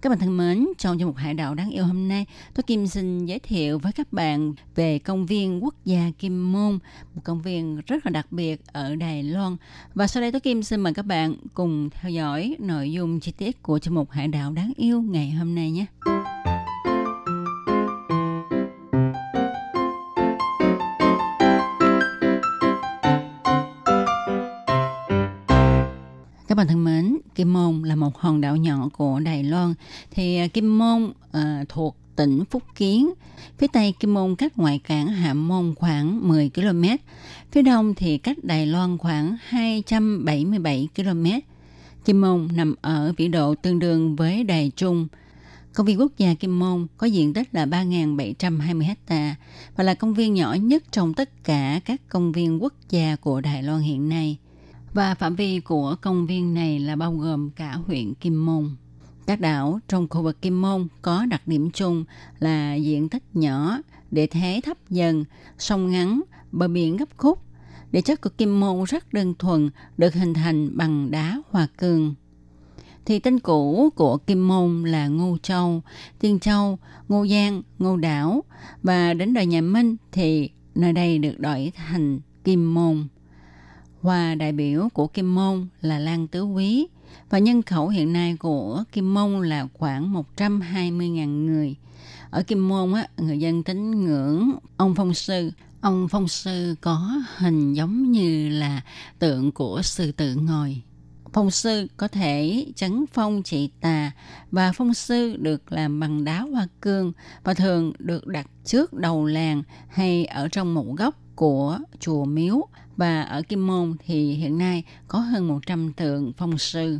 [SPEAKER 7] Các bạn thân mến, trong chương mục Hải đảo đáng yêu hôm nay, tôi Kim xin giới thiệu với các bạn về công viên quốc gia Kim Môn, một công viên rất là đặc biệt ở Đài Loan. Và sau đây tôi Kim xin mời các bạn cùng theo dõi nội dung chi tiết của chương mục Hải đảo đáng yêu ngày hôm nay nhé. Các bạn thân mến, Kim Môn là một hòn đảo nhỏ của Đài Loan. Thì à, Kim Môn à, thuộc tỉnh Phúc Kiến. Phía tây Kim Môn cách ngoại cảng Hạ Môn khoảng 10 km. Phía đông thì cách Đài Loan khoảng 277 km. Kim Môn nằm ở vĩ độ tương đương với Đài Trung. Công viên quốc gia Kim Môn có diện tích là 3.720 ha và là công viên nhỏ nhất trong tất cả các công viên quốc gia của Đài Loan hiện nay và phạm vi của công viên này là bao gồm cả huyện Kim Môn. Các đảo trong khu vực Kim Môn có đặc điểm chung là diện tích nhỏ, địa thế thấp dần, sông ngắn, bờ biển gấp khúc. Địa chất của Kim Môn rất đơn thuần, được hình thành bằng đá hòa cường. Thì tên cũ của Kim Môn là Ngô Châu, Tiên Châu, Ngô Giang, Ngô Đảo và đến đời nhà Minh thì nơi đây được đổi thành Kim Môn và đại biểu của Kim Môn là Lan Tứ Quý và nhân khẩu hiện nay của Kim Môn là khoảng 120.000 người. Ở Kim Môn, á, người dân tín ngưỡng ông Phong Sư. Ông Phong Sư có hình giống như là tượng của sư tử ngồi. Phong sư có thể chấn phong trị tà và phong sư được làm bằng đá hoa cương và thường được đặt trước đầu làng hay ở trong một góc của chùa miếu và ở Kim Môn thì hiện nay có hơn 100 tượng phong sư.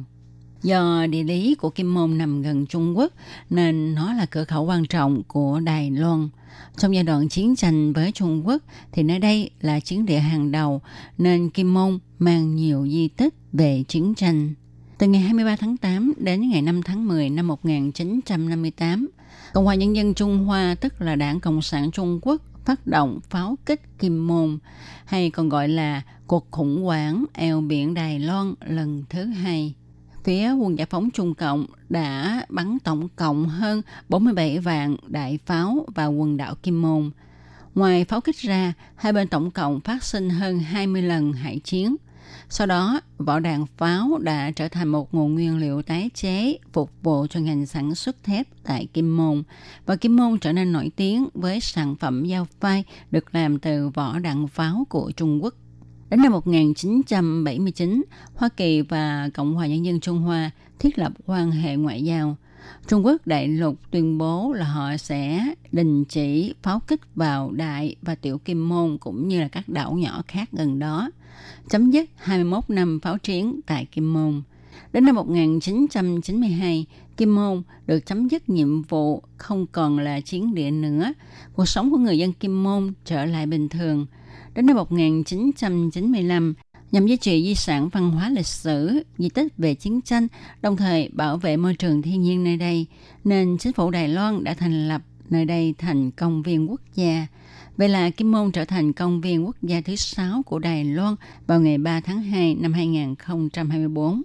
[SPEAKER 7] Do địa lý của Kim Môn nằm gần Trung Quốc nên nó là cửa khẩu quan trọng của Đài Loan. Trong giai đoạn chiến tranh với Trung Quốc thì nơi đây là chiến địa hàng đầu nên Kim Môn mang nhiều di tích về chiến tranh. Từ ngày 23 tháng 8 đến ngày 5 tháng 10 năm 1958, Cộng hòa Nhân dân Trung Hoa tức là Đảng Cộng sản Trung Quốc phát động pháo kích Kim Môn hay còn gọi là cuộc khủng hoảng eo biển Đài Loan lần thứ hai. Phía quân giải phóng Trung Cộng đã bắn tổng cộng hơn 47 vạn đại pháo vào quần đảo Kim Môn. Ngoài pháo kích ra, hai bên tổng cộng phát sinh hơn 20 lần hải chiến. Sau đó, vỏ đạn pháo đã trở thành một nguồn nguyên liệu tái chế phục vụ cho ngành sản xuất thép tại Kim Môn và Kim Môn trở nên nổi tiếng với sản phẩm dao phai được làm từ vỏ đạn pháo của Trung Quốc. Đến năm 1979, Hoa Kỳ và Cộng hòa Nhân dân Trung Hoa thiết lập quan hệ ngoại giao. Trung Quốc đại lục tuyên bố là họ sẽ đình chỉ pháo kích vào Đại và Tiểu Kim Môn cũng như là các đảo nhỏ khác gần đó – chấm dứt 21 năm pháo chiến tại Kim Môn. Đến năm 1992, Kim Môn được chấm dứt nhiệm vụ không còn là chiến địa nữa. Cuộc sống của người dân Kim Môn trở lại bình thường. Đến năm 1995, nhằm duy trì di sản văn hóa lịch sử, di tích về chiến tranh, đồng thời bảo vệ môi trường thiên nhiên nơi đây, nên chính phủ Đài Loan đã thành lập nơi đây thành công viên quốc gia. Vậy là Kim Môn trở thành công viên quốc gia thứ sáu của Đài Loan vào ngày 3 tháng 2 năm 2024.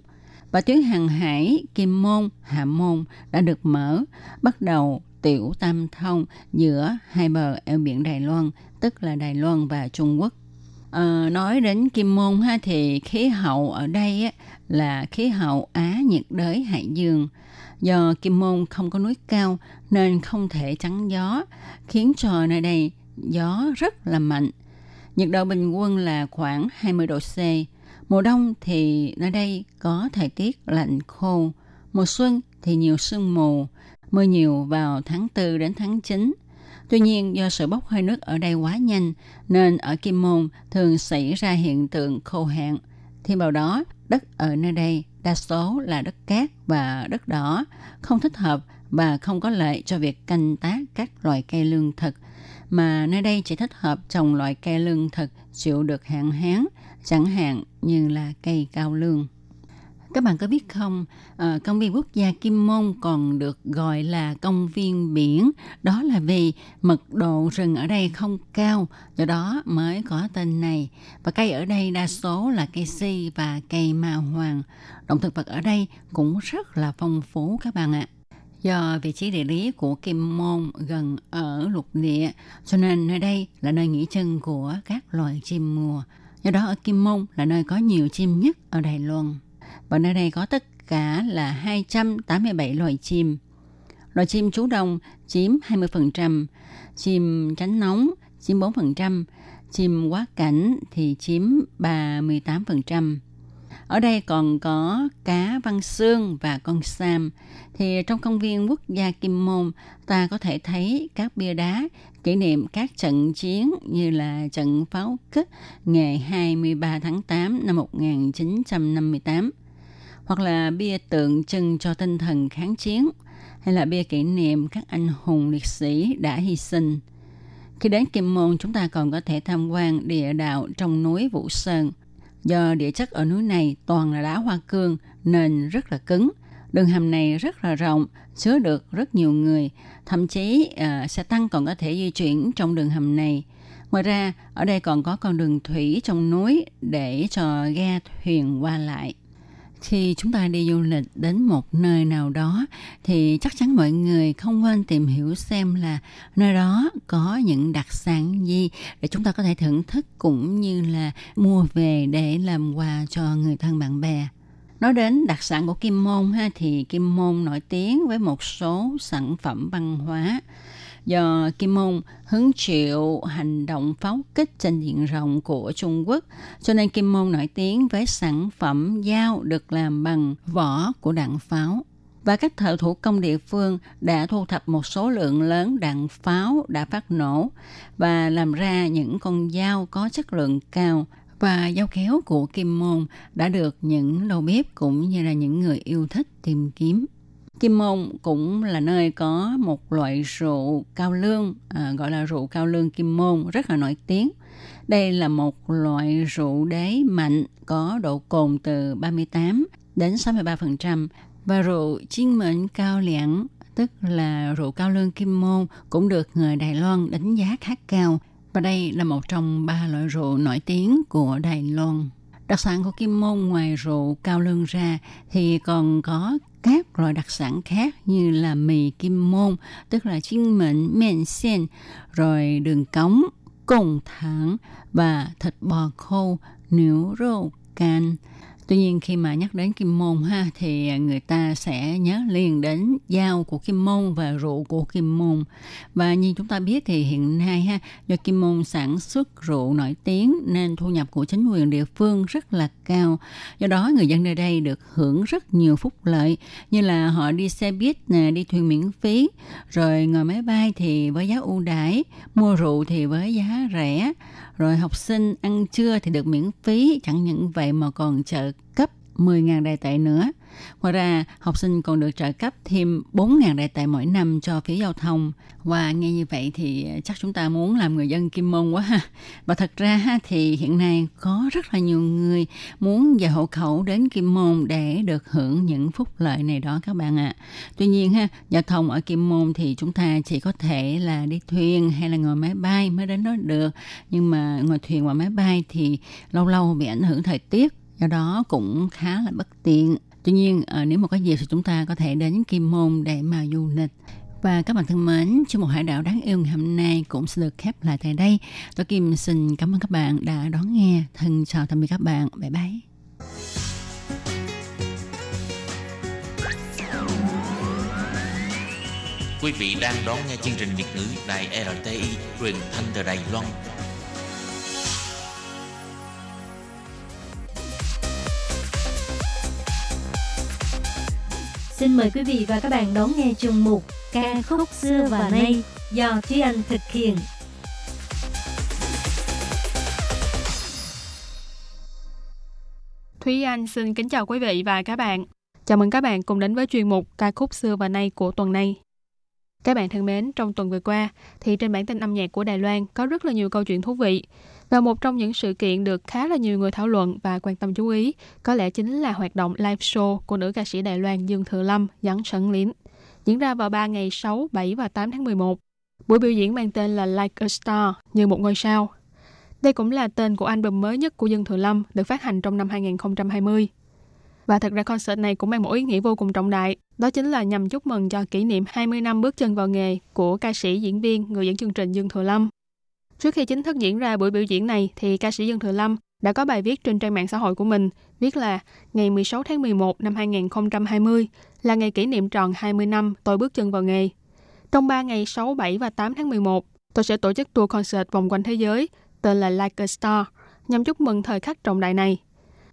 [SPEAKER 7] Và tuyến hàng hải Kim Môn, Hạ Môn đã được mở bắt đầu tiểu tam thông giữa hai bờ eo biển Đài Loan, tức là Đài Loan và Trung Quốc. À, nói đến Kim Môn ha thì khí hậu ở đây á, là khí hậu Á nhiệt đới Hải Dương. Do Kim Môn không có núi cao nên không thể chắn gió, khiến cho nơi đây gió rất là mạnh. Nhiệt độ bình quân là khoảng 20 độ C. Mùa đông thì nơi đây có thời tiết lạnh khô. Mùa xuân thì nhiều sương mù, mưa nhiều vào tháng 4 đến tháng 9. Tuy nhiên do sự bốc hơi nước ở đây quá nhanh nên ở Kim Môn thường xảy ra hiện tượng khô hạn. Thêm vào đó, đất ở nơi đây đa số là đất cát và đất đỏ, không thích hợp và không có lợi cho việc canh tác các loại cây lương thực, mà nơi đây chỉ thích hợp trồng loại cây lương thực chịu được hạn hán, chẳng hạn như là cây cao lương. Các bạn có biết không, à, công viên quốc gia Kim Môn còn được gọi là công viên biển. Đó là vì mật độ rừng ở đây không cao, do đó mới có tên này. Và cây ở đây đa số là cây si và cây màu hoàng. Động thực vật ở đây cũng rất là phong phú các bạn ạ. Do vị trí địa lý của Kim Môn gần ở lục địa, cho nên nơi đây là nơi nghỉ chân của các loài chim mùa. Do đó ở Kim Môn là nơi có nhiều chim nhất ở Đài Loan và nơi đây có tất cả là 287 loài chim. Loài chim trú đông chiếm 20%, chim tránh nóng chiếm 4%, chim quá cảnh thì chiếm 38%. Ở đây còn có cá văn xương và con sam. Thì trong công viên quốc gia Kim Môn, ta có thể thấy các bia đá kỷ niệm các trận chiến như là trận pháo kích ngày 23 tháng 8 năm 1958 hoặc là bia tượng trưng cho tinh thần kháng chiến hay là bia kỷ niệm các anh hùng liệt sĩ đã hy sinh. Khi đến Kim Môn, chúng ta còn có thể tham quan địa đạo trong núi Vũ Sơn. Do địa chất ở núi này toàn là đá hoa cương nên rất là cứng. Đường hầm này rất là rộng, chứa được rất nhiều người. Thậm chí uh, xe tăng còn có thể di chuyển trong đường hầm này. Ngoài ra, ở đây còn có con đường thủy trong núi để cho ghe thuyền qua lại khi chúng ta đi du lịch đến một nơi nào đó thì chắc chắn mọi người không quên tìm hiểu xem là nơi đó có những đặc sản gì để chúng ta có thể thưởng thức cũng như là mua về để làm quà cho người thân bạn bè. Nói đến đặc sản của Kim Môn ha, thì Kim Môn nổi tiếng với một số sản phẩm văn hóa do Kim Mông hứng chịu hành động pháo kích trên diện rộng của Trung Quốc, cho nên Kim Mông nổi tiếng với sản phẩm dao được làm bằng vỏ của đạn pháo. Và các thợ thủ công địa phương đã thu thập một số lượng lớn đạn pháo đã phát nổ và làm ra những con dao có chất lượng cao và dao kéo của Kim Môn đã được những đầu bếp cũng như là những người yêu thích tìm kiếm. Kim Môn cũng là nơi có một loại rượu cao lương à, gọi là rượu cao lương Kim Môn rất là nổi tiếng. Đây là một loại rượu đế mạnh có độ cồn từ 38 đến 63% và rượu chiên mệnh cao liễn tức là rượu cao lương Kim Môn cũng được người Đài Loan đánh giá khá cao và đây là một trong ba loại rượu nổi tiếng của Đài Loan. Đặc sản của Kim Môn ngoài rượu cao lương ra thì còn có các loại đặc sản khác như là mì kim môn, tức là chiên mịn men sen, rồi đường cống, cồng thẳng và thịt bò khô, nướng rau can. Tuy nhiên khi mà nhắc đến Kim Môn ha thì người ta sẽ nhớ liền đến dao của Kim Môn và rượu của Kim Môn. Và như chúng ta biết thì hiện nay ha do Kim Môn sản xuất rượu nổi tiếng nên thu nhập của chính quyền địa phương rất là cao. Do đó người dân nơi đây được hưởng rất nhiều phúc lợi như là họ đi xe buýt nè, đi thuyền miễn phí, rồi ngồi máy bay thì với giá ưu đãi, mua rượu thì với giá rẻ rồi học sinh ăn trưa thì được miễn phí, chẳng những vậy mà còn trợ cấp 10.000 đài tệ nữa. Ngoài ra, học sinh còn được trợ cấp thêm 4.000 đại tệ mỗi năm cho phí giao thông. Và nghe như vậy thì chắc chúng ta muốn làm người dân Kim Môn quá ha. Và thật ra thì hiện nay có rất là nhiều người muốn vào hộ khẩu đến Kim Môn để được hưởng những phúc lợi này đó các bạn ạ. À. Tuy nhiên ha, giao thông ở Kim Môn thì chúng ta chỉ có thể là đi thuyền hay là ngồi máy bay mới đến đó được. Nhưng mà ngồi thuyền và máy bay thì lâu lâu bị ảnh hưởng thời tiết do đó cũng khá là bất tiện Tuy nhiên ờ, nếu mà có dịp thì chúng ta có thể đến Kim Môn để mà du lịch. Và các bạn thân mến, chương một hải đảo đáng yêu ngày hôm nay cũng sẽ được khép lại tại đây. Tôi Kim xin cảm ơn các bạn đã đón nghe. Thân chào tạm biệt các bạn. Bye bye.
[SPEAKER 4] Quý vị đang đón nghe chương trình Việt ngữ Đài RTI truyền thanh từ Đài Loan.
[SPEAKER 2] Xin mời quý vị và các bạn đón nghe chương mục Ca khúc xưa và nay do Thúy Anh thực hiện.
[SPEAKER 8] Thúy Anh xin kính chào quý vị và các bạn. Chào mừng các bạn cùng đến với chuyên mục Ca khúc xưa và nay của tuần này. Các bạn thân mến, trong tuần vừa qua thì trên bản tin âm nhạc của Đài Loan có rất là nhiều câu chuyện thú vị. Và một trong những sự kiện được khá là nhiều người thảo luận và quan tâm chú ý có lẽ chính là hoạt động live show của nữ ca sĩ Đài Loan Dương Thừa Lâm, dẫn Sẩn Lín, diễn ra vào 3 ngày 6, 7 và 8 tháng 11. Buổi biểu diễn mang tên là Like a Star, như một ngôi sao. Đây cũng là tên của album mới nhất của Dương Thừa Lâm, được phát hành trong năm 2020. Và thật ra concert này cũng mang một ý nghĩa vô cùng trọng đại, đó chính là nhằm chúc mừng cho kỷ niệm 20 năm bước chân vào nghề của ca sĩ diễn viên người dẫn chương trình Dương Thừa Lâm. Trước khi chính thức diễn ra buổi biểu diễn này thì ca sĩ Dương Thừa Lâm đã có bài viết trên trang mạng xã hội của mình, viết là ngày 16 tháng 11 năm 2020 là ngày kỷ niệm tròn 20 năm tôi bước chân vào nghề. Trong 3 ngày 6, 7 và 8 tháng 11, tôi sẽ tổ chức tour concert vòng quanh thế giới tên là Like a Star nhằm chúc mừng thời khắc trọng đại này.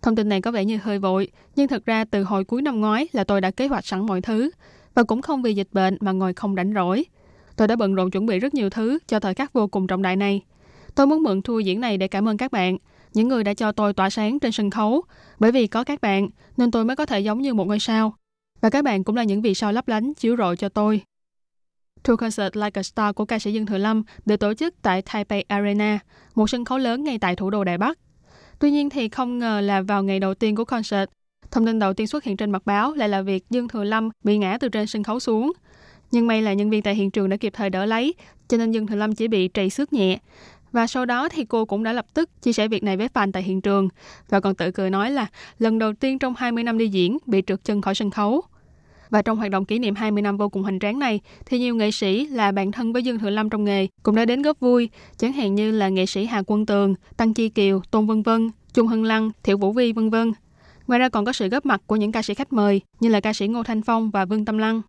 [SPEAKER 8] Thông tin này có vẻ như hơi vội, nhưng thực ra từ hồi cuối năm ngoái là tôi đã kế hoạch sẵn mọi thứ và cũng không vì dịch bệnh mà ngồi không rảnh rỗi. Tôi đã bận rộn chuẩn bị rất nhiều thứ cho thời khắc vô cùng trọng đại này. Tôi muốn mượn tour diễn này để cảm ơn các bạn, những người đã cho tôi tỏa sáng trên sân khấu. Bởi vì có các bạn nên tôi mới có thể giống như một ngôi sao. Và các bạn cũng là những vì sao lấp lánh chiếu rọi cho tôi. Tour concert Like a Star của ca sĩ Dương Thừa Lâm được tổ chức tại Taipei Arena, một sân khấu lớn ngay tại thủ đô Đài Bắc. Tuy nhiên thì không ngờ là vào ngày đầu tiên của concert, thông tin đầu tiên xuất hiện trên mặt báo lại là việc Dương Thừa Lâm bị ngã từ trên sân khấu xuống. Nhưng may là nhân viên tại hiện trường đã kịp thời đỡ lấy, cho nên Dương Thừa Lâm chỉ bị trầy xước nhẹ. Và sau đó thì cô cũng đã lập tức chia sẻ việc này với fan tại hiện trường và còn tự cười nói là lần đầu tiên trong 20 năm đi diễn bị trượt chân khỏi sân khấu. Và trong hoạt động kỷ niệm 20 năm vô cùng hoành tráng này, thì nhiều nghệ sĩ là bạn thân với Dương Thừa Lâm trong nghề cũng đã đến góp vui, chẳng hạn như là nghệ sĩ Hà Quân Tường, Tăng Chi Kiều, Tôn Vân Vân, Trung Hân Lăng, Thiệu Vũ Vi vân vân. Ngoài ra còn có sự góp mặt của những ca sĩ khách mời như là ca sĩ Ngô Thanh Phong và Vương Tâm Lăng.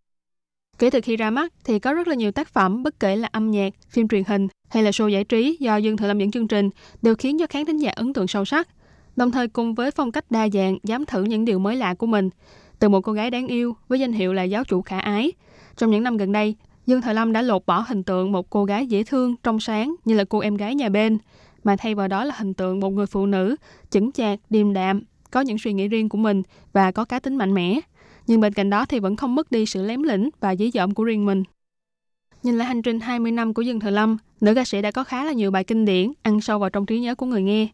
[SPEAKER 8] Kể từ khi ra mắt thì có rất là nhiều tác phẩm bất kể là âm nhạc, phim truyền hình hay là show giải trí do Dương Thừa Lâm dẫn chương trình đều khiến cho khán thính giả ấn tượng sâu sắc. Đồng thời cùng với phong cách đa dạng, dám thử những điều mới lạ của mình, từ một cô gái đáng yêu với danh hiệu là giáo chủ khả ái. Trong những năm gần đây, Dương Thời Lâm đã lột bỏ hình tượng một cô gái dễ thương, trong sáng như là cô em gái nhà bên, mà thay vào đó là hình tượng một người phụ nữ chững chạc, điềm đạm, có những suy nghĩ riêng của mình và có cá tính mạnh mẽ. Nhưng bên cạnh đó thì vẫn không mất đi sự lém lĩnh và dí dỏm của riêng mình. Nhìn lại hành trình 20 năm của Dương Thừa Lâm, nữ ca sĩ đã có khá là nhiều bài kinh điển ăn sâu vào trong trí nhớ của người nghe.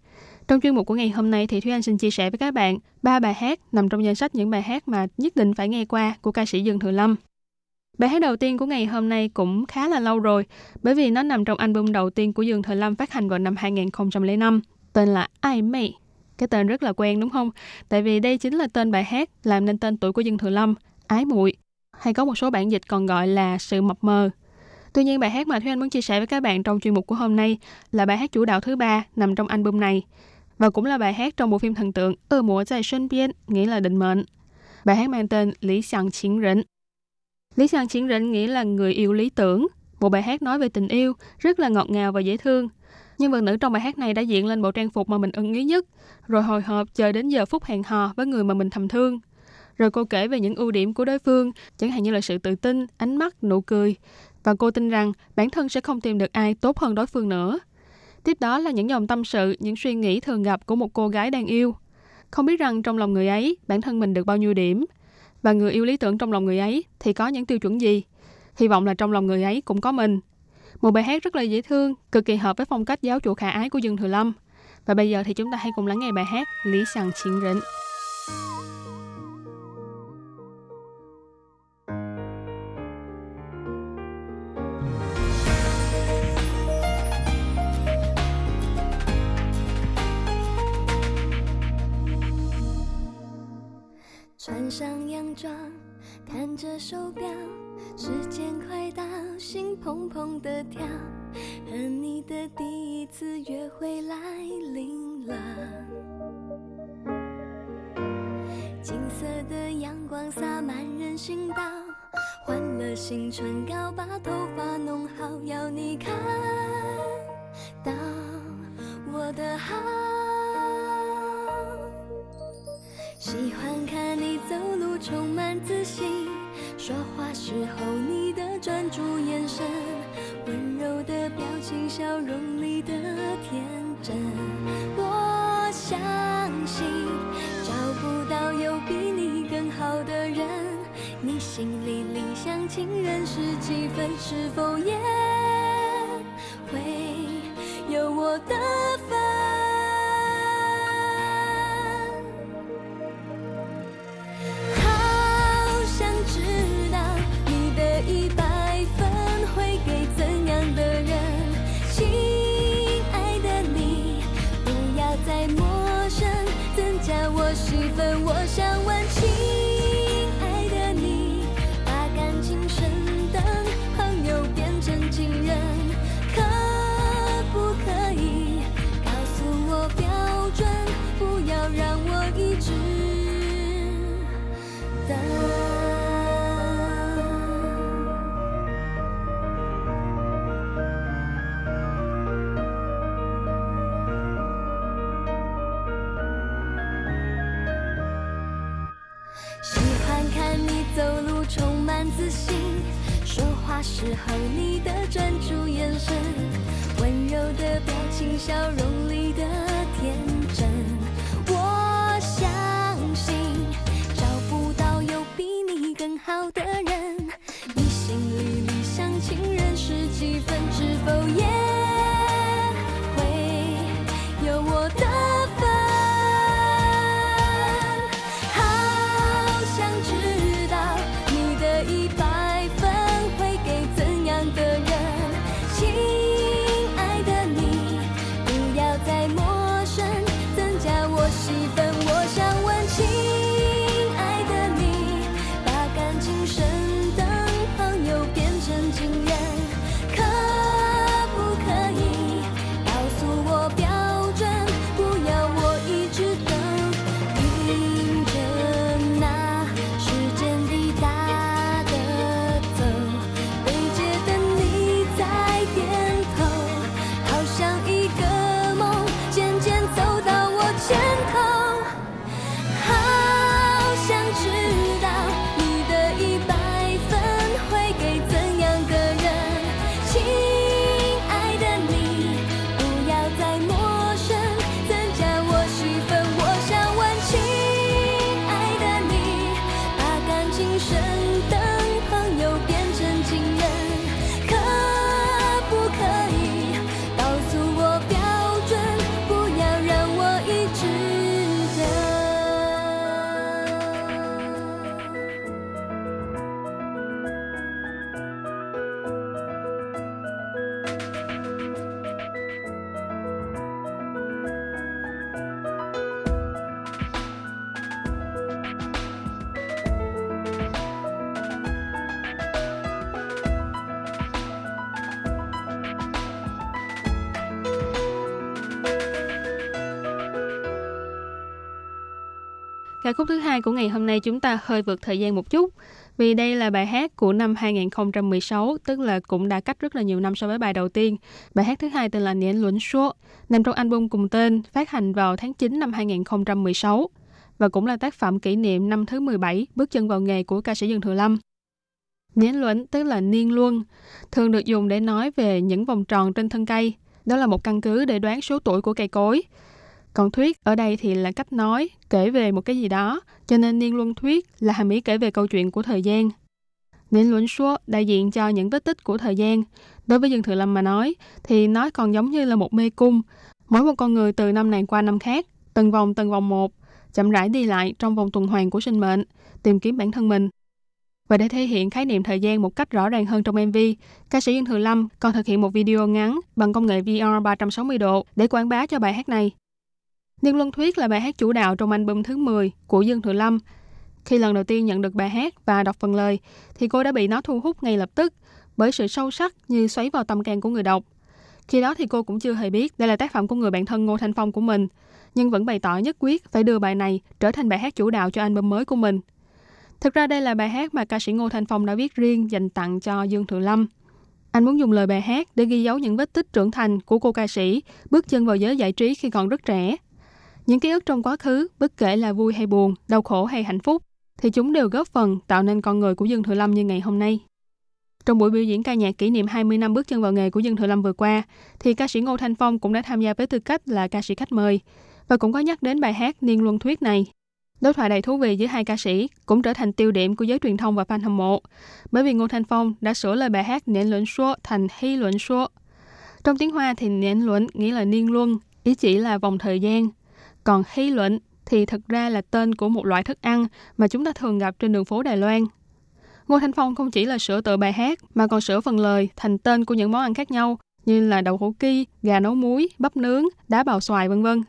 [SPEAKER 8] Trong chuyên mục của ngày hôm nay thì Thúy Anh xin chia sẻ với các bạn ba bài hát nằm trong danh sách những bài hát mà nhất định phải nghe qua của ca sĩ Dương Thừa Lâm. Bài hát đầu tiên của ngày hôm nay cũng khá là lâu rồi, bởi vì nó nằm trong album đầu tiên của Dương Thừa Lâm phát hành vào năm 2005, tên là Ai Mây. Cái tên rất là quen đúng không? Tại vì đây chính là tên bài hát làm nên tên tuổi của Dương Thừa Lâm, Ái Muội, hay có một số bản dịch còn gọi là Sự Mập Mờ. Tuy nhiên bài hát mà Thúy Anh muốn chia sẻ với các bạn trong chuyên mục của hôm nay là bài hát chủ đạo thứ ba nằm trong album này và cũng là bài hát trong bộ phim thần tượng Ơ Múa Tại xuân Biên, nghĩa là định mệnh. Bài hát mang tên Lý Sàng Chiến Rỉnh. Lý Sàng Chiến Rỉnh nghĩa là người yêu lý tưởng, một bài hát nói về tình yêu, rất là ngọt ngào và dễ thương. Nhân vật nữ trong bài hát này đã diện lên bộ trang phục mà mình ưng ý nhất, rồi hồi hộp chờ đến giờ phút hẹn hò với người mà mình thầm thương. Rồi cô kể về những ưu điểm của đối phương, chẳng hạn như là sự tự tin, ánh mắt, nụ cười. Và cô tin rằng bản thân sẽ không tìm được ai tốt hơn đối phương nữa. Tiếp đó là những dòng tâm sự, những suy nghĩ thường gặp của một cô gái đang yêu. Không biết rằng trong lòng người ấy, bản thân mình được bao nhiêu điểm, và người yêu lý tưởng trong lòng người ấy thì có những tiêu chuẩn gì. Hy vọng là trong lòng người ấy cũng có mình. Một bài hát rất là dễ thương, cực kỳ hợp với phong cách giáo chủ khả ái của Dương Thừa Lâm. Và bây giờ thì chúng ta hãy cùng lắng nghe bài hát Lý Sàng Chiến Rỉnh.
[SPEAKER 9] 穿上洋装，看着手表， 时间快到，心砰砰的跳，和你的第一次约会来临了。金色的阳光洒满人行道，换了新唇膏，把头发弄好，要你看到我的好。喜欢看你走路充满自信。说话时候你的专注眼神，温柔的表情，笑容里的天真。我相信找不到有比你更好的人，你心里理想情人是几分？是否也会有我的时候你的专注眼神，温柔的表情，笑容里的天真。我相信找不到有比你更好的人，你心里理想情人是几分？是否也
[SPEAKER 5] ？Ca khúc thứ hai của ngày hôm nay chúng ta hơi vượt thời gian một chút vì đây là bài hát của năm 2016, tức là cũng đã cách rất là nhiều năm so với bài đầu tiên. Bài hát thứ hai tên là Niên Luận Số, nằm trong album cùng tên, phát hành vào tháng 9 năm 2016 và cũng là tác phẩm kỷ niệm năm thứ 17 bước chân vào nghề của ca sĩ Dương Thừa Lâm. Niên luẩn tức là niên luân, thường được dùng để nói về những vòng tròn trên thân cây. Đó là một căn cứ để đoán số tuổi của cây cối. Còn thuyết ở đây thì là cách nói, kể về một cái gì đó, cho nên niên luân thuyết là hàm ý kể về câu chuyện của thời gian. Niên luân số đại diện cho những vết tích của thời gian. Đối với Dương Thừa Lâm mà nói, thì nó còn giống như là một mê cung. Mỗi một con người từ năm này qua năm khác, từng vòng từng vòng một, chậm rãi đi lại trong vòng tuần hoàn của sinh mệnh, tìm kiếm bản thân mình. Và để thể hiện khái niệm thời gian một cách rõ ràng hơn trong MV, ca sĩ Dương Thừa Lâm còn thực hiện một video ngắn bằng công nghệ VR 360 độ để quảng bá cho bài hát này. Niên Luân Thuyết là bài hát chủ đạo trong album thứ 10 của Dương Thừa Lâm.
[SPEAKER 9] Khi lần đầu tiên nhận được bài hát và đọc phần lời, thì cô đã bị nó thu hút ngay lập tức bởi sự sâu sắc như xoáy vào tâm can của người đọc. Khi đó thì cô cũng chưa hề biết đây là tác phẩm của người bạn thân Ngô Thanh Phong của mình, nhưng vẫn bày tỏ nhất quyết phải đưa bài này trở thành bài hát chủ đạo cho album mới của mình. Thực ra đây là bài hát mà ca sĩ Ngô Thanh Phong đã viết riêng dành tặng cho Dương thừa Lâm. Anh muốn dùng lời bài hát để ghi dấu những vết tích trưởng thành của cô ca sĩ, bước chân vào giới giải trí khi còn rất trẻ. Những ký ức trong quá khứ, bất kể là vui hay buồn, đau khổ hay hạnh phúc, thì chúng đều góp phần tạo nên con người của Dương Thừa Lâm như ngày hôm nay. Trong buổi biểu diễn ca nhạc kỷ niệm 20 năm bước chân vào nghề của Dương Thừa Lâm vừa qua, thì ca sĩ Ngô Thanh Phong cũng đã tham gia với tư cách là ca sĩ khách mời và cũng có nhắc đến bài hát Niên Luân Thuyết này. Đối thoại đầy thú vị giữa hai ca sĩ cũng trở thành tiêu điểm của giới truyền thông và fan hâm mộ, bởi vì Ngô Thanh Phong đã sửa lời bài hát Niên Luận Số thành Hy Luận Số. Trong tiếng Hoa thì Niên Luận nghĩa là niên luân, ý chỉ là vòng thời gian. Còn hí Luận thì thực ra là tên của một loại thức ăn mà chúng ta thường gặp trên đường phố Đài Loan. Ngô Thanh Phong không chỉ là sửa tựa bài hát mà còn sửa phần lời thành tên của những món ăn khác nhau như là đậu hũ ki, gà nấu muối, bắp nướng, đá bào xoài vân vân.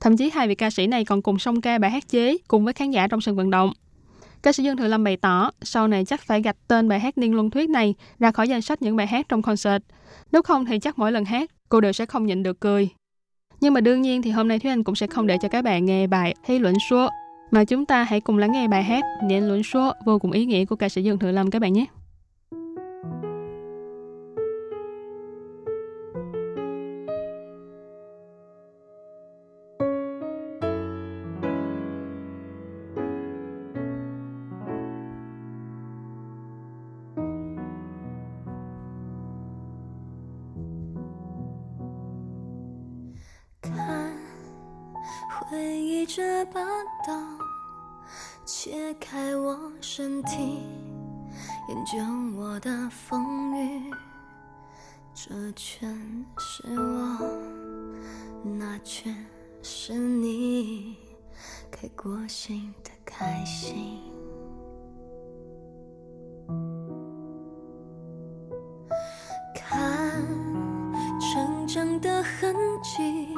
[SPEAKER 9] Thậm chí hai vị ca sĩ này còn cùng song ca bài hát chế cùng với khán giả trong sân vận động. Ca sĩ Dương Thừa Lâm bày tỏ sau này chắc phải gạch tên bài hát Niên Luân Thuyết này ra khỏi danh sách những bài hát trong concert. Nếu không thì chắc mỗi lần hát cô đều sẽ không nhịn được cười. Nhưng mà đương nhiên thì hôm nay Thúy Anh cũng sẽ không để cho các bạn nghe bài Hay Luận Số mà chúng ta hãy cùng lắng nghe bài hát Niên Luận Số, vô cùng ý nghĩa của ca sĩ Dương Thừa Lâm các bạn nhé. 开我身体，研究我的风雨。这全是我，那全是你，开过心的开心。看成长的痕迹。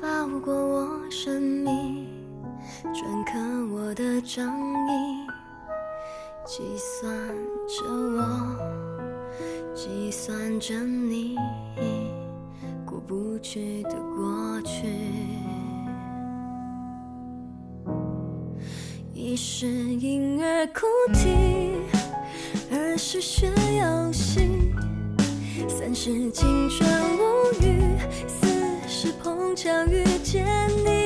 [SPEAKER 9] 包裹我生命，篆刻我的掌印，计算着我，计算着你，过不去的过去。一是婴儿哭啼，二是学游戏，三是青春无语。四是碰巧遇见你，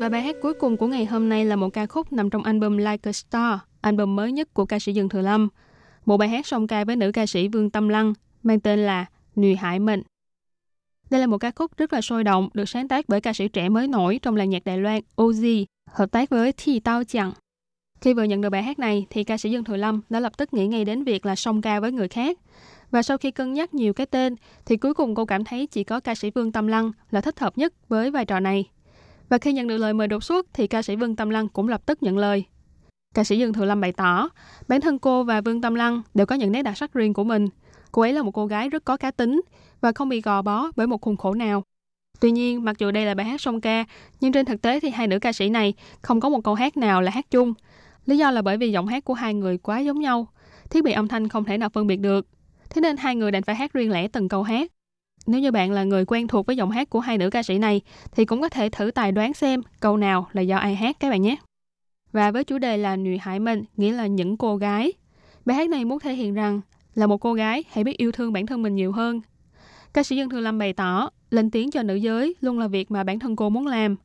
[SPEAKER 5] Và bài hát cuối cùng của ngày hôm nay là một ca khúc nằm trong album Like a Star, album mới nhất của ca sĩ Dương Thừa Lâm. Một bài hát song ca với nữ ca sĩ Vương Tâm Lăng mang tên là Nùy Hải Mệnh. Đây là một ca khúc rất là sôi động, được sáng tác bởi ca sĩ trẻ mới nổi trong làng nhạc Đài Loan Ozi, hợp tác với Thi Tao Chẳng. Khi vừa nhận được bài hát này, thì ca sĩ Dương Thừa Lâm đã lập tức nghĩ ngay đến việc là song ca với người khác. Và sau khi cân nhắc nhiều cái tên, thì cuối cùng cô cảm thấy chỉ có ca sĩ Vương Tâm Lăng là thích hợp nhất với vai trò này. Và khi nhận được lời mời đột xuất, thì ca sĩ Vương Tâm Lăng cũng lập tức nhận lời. Ca sĩ Dương Thừa Lâm bày tỏ, bản thân cô và Vương Tâm Lăng đều có những nét đặc sắc riêng của mình. Cô ấy là một cô gái rất có cá tính và không bị gò bó bởi một khuôn khổ nào. Tuy nhiên, mặc dù đây là bài hát song ca, nhưng trên thực tế thì hai nữ ca sĩ này không có một câu hát nào là hát chung. Lý do là bởi vì giọng hát của hai người quá giống nhau, thiết bị âm thanh không thể nào phân biệt được. Thế nên hai người đành phải hát riêng lẻ từng câu hát. Nếu như bạn là người quen thuộc với giọng hát của hai nữ ca sĩ này, thì cũng có thể thử tài đoán xem câu nào là do ai hát các bạn nhé. Và với chủ đề là Nữ Hải Minh, nghĩa là những cô gái. Bài hát này muốn thể hiện rằng là một cô gái hãy biết yêu thương bản thân mình nhiều hơn. Ca sĩ Dương thường Lâm bày tỏ, lên tiếng cho nữ giới luôn là việc mà bản thân cô muốn làm,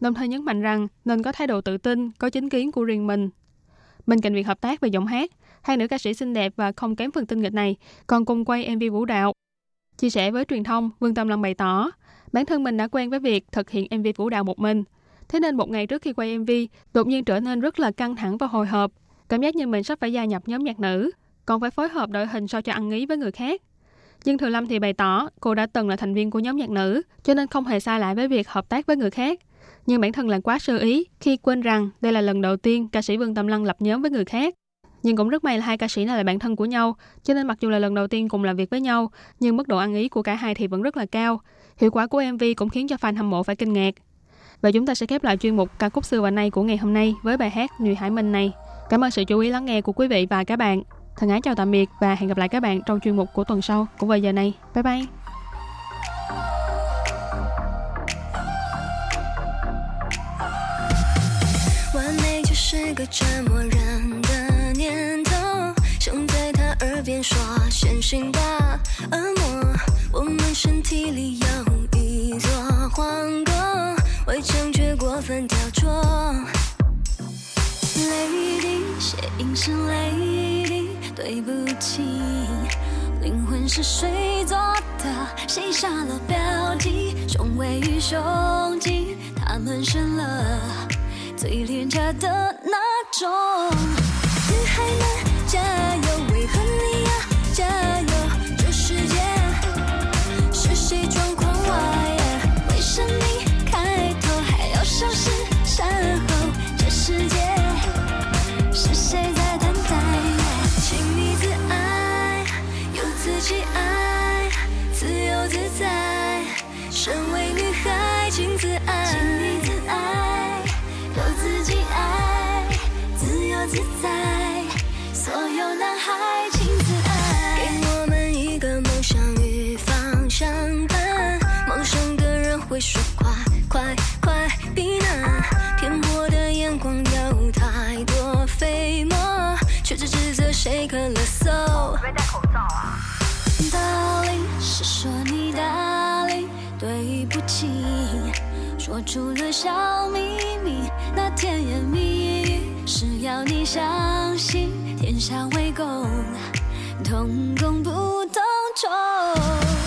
[SPEAKER 5] đồng thời nhấn mạnh rằng nên có thái độ tự tin, có chính kiến của riêng mình. Bên cạnh việc hợp tác về giọng hát, hai nữ ca sĩ xinh đẹp và không kém phần tinh nghịch này còn cùng quay MV vũ đạo. Chia sẻ với truyền thông, Vương Tâm Lâm bày tỏ, bản thân mình đã quen với việc thực hiện MV vũ đạo một mình. Thế nên một ngày trước khi quay MV, đột nhiên trở nên rất là căng thẳng và hồi hộp. Cảm giác như mình sắp phải gia nhập nhóm nhạc nữ, còn phải phối hợp đội hình sao cho ăn ý với người khác. Dương Thừa Lâm thì bày tỏ cô đã từng là thành viên của nhóm nhạc nữ, cho nên không hề xa lại với việc hợp tác với người khác. Nhưng bản thân là quá sơ ý khi quên rằng đây là lần đầu tiên ca sĩ Vương Tâm Lăng lập nhóm với người khác nhưng cũng rất may là hai ca sĩ này là bạn thân của nhau, cho nên mặc dù là lần đầu tiên cùng làm việc với nhau, nhưng mức độ ăn ý của cả hai thì vẫn rất là cao. Hiệu quả của MV cũng khiến cho fan hâm mộ phải kinh ngạc. Và chúng ta sẽ khép lại chuyên mục ca khúc xưa và nay của ngày hôm nay với bài hát Người Hải Minh này. Cảm ơn sự chú ý lắng nghe của quý vị và các bạn. Thân ái chào tạm biệt và hẹn gặp lại các bạn trong chuyên mục của tuần sau cũng vào giờ này. Bye bye.
[SPEAKER 9] Hãy subscribe cho kênh Ghiền 边说：“先醒吧，恶魔。”我们身体里有一座皇宫，围墙却过分雕琢。Lady，谐音是 Lady，对不起，灵魂是水做的，谁下了标记，雄伟与胸襟，他们生了。最廉价的那种，女孩们出了小秘密那甜言蜜语是要你相信天下为公同工不同酬。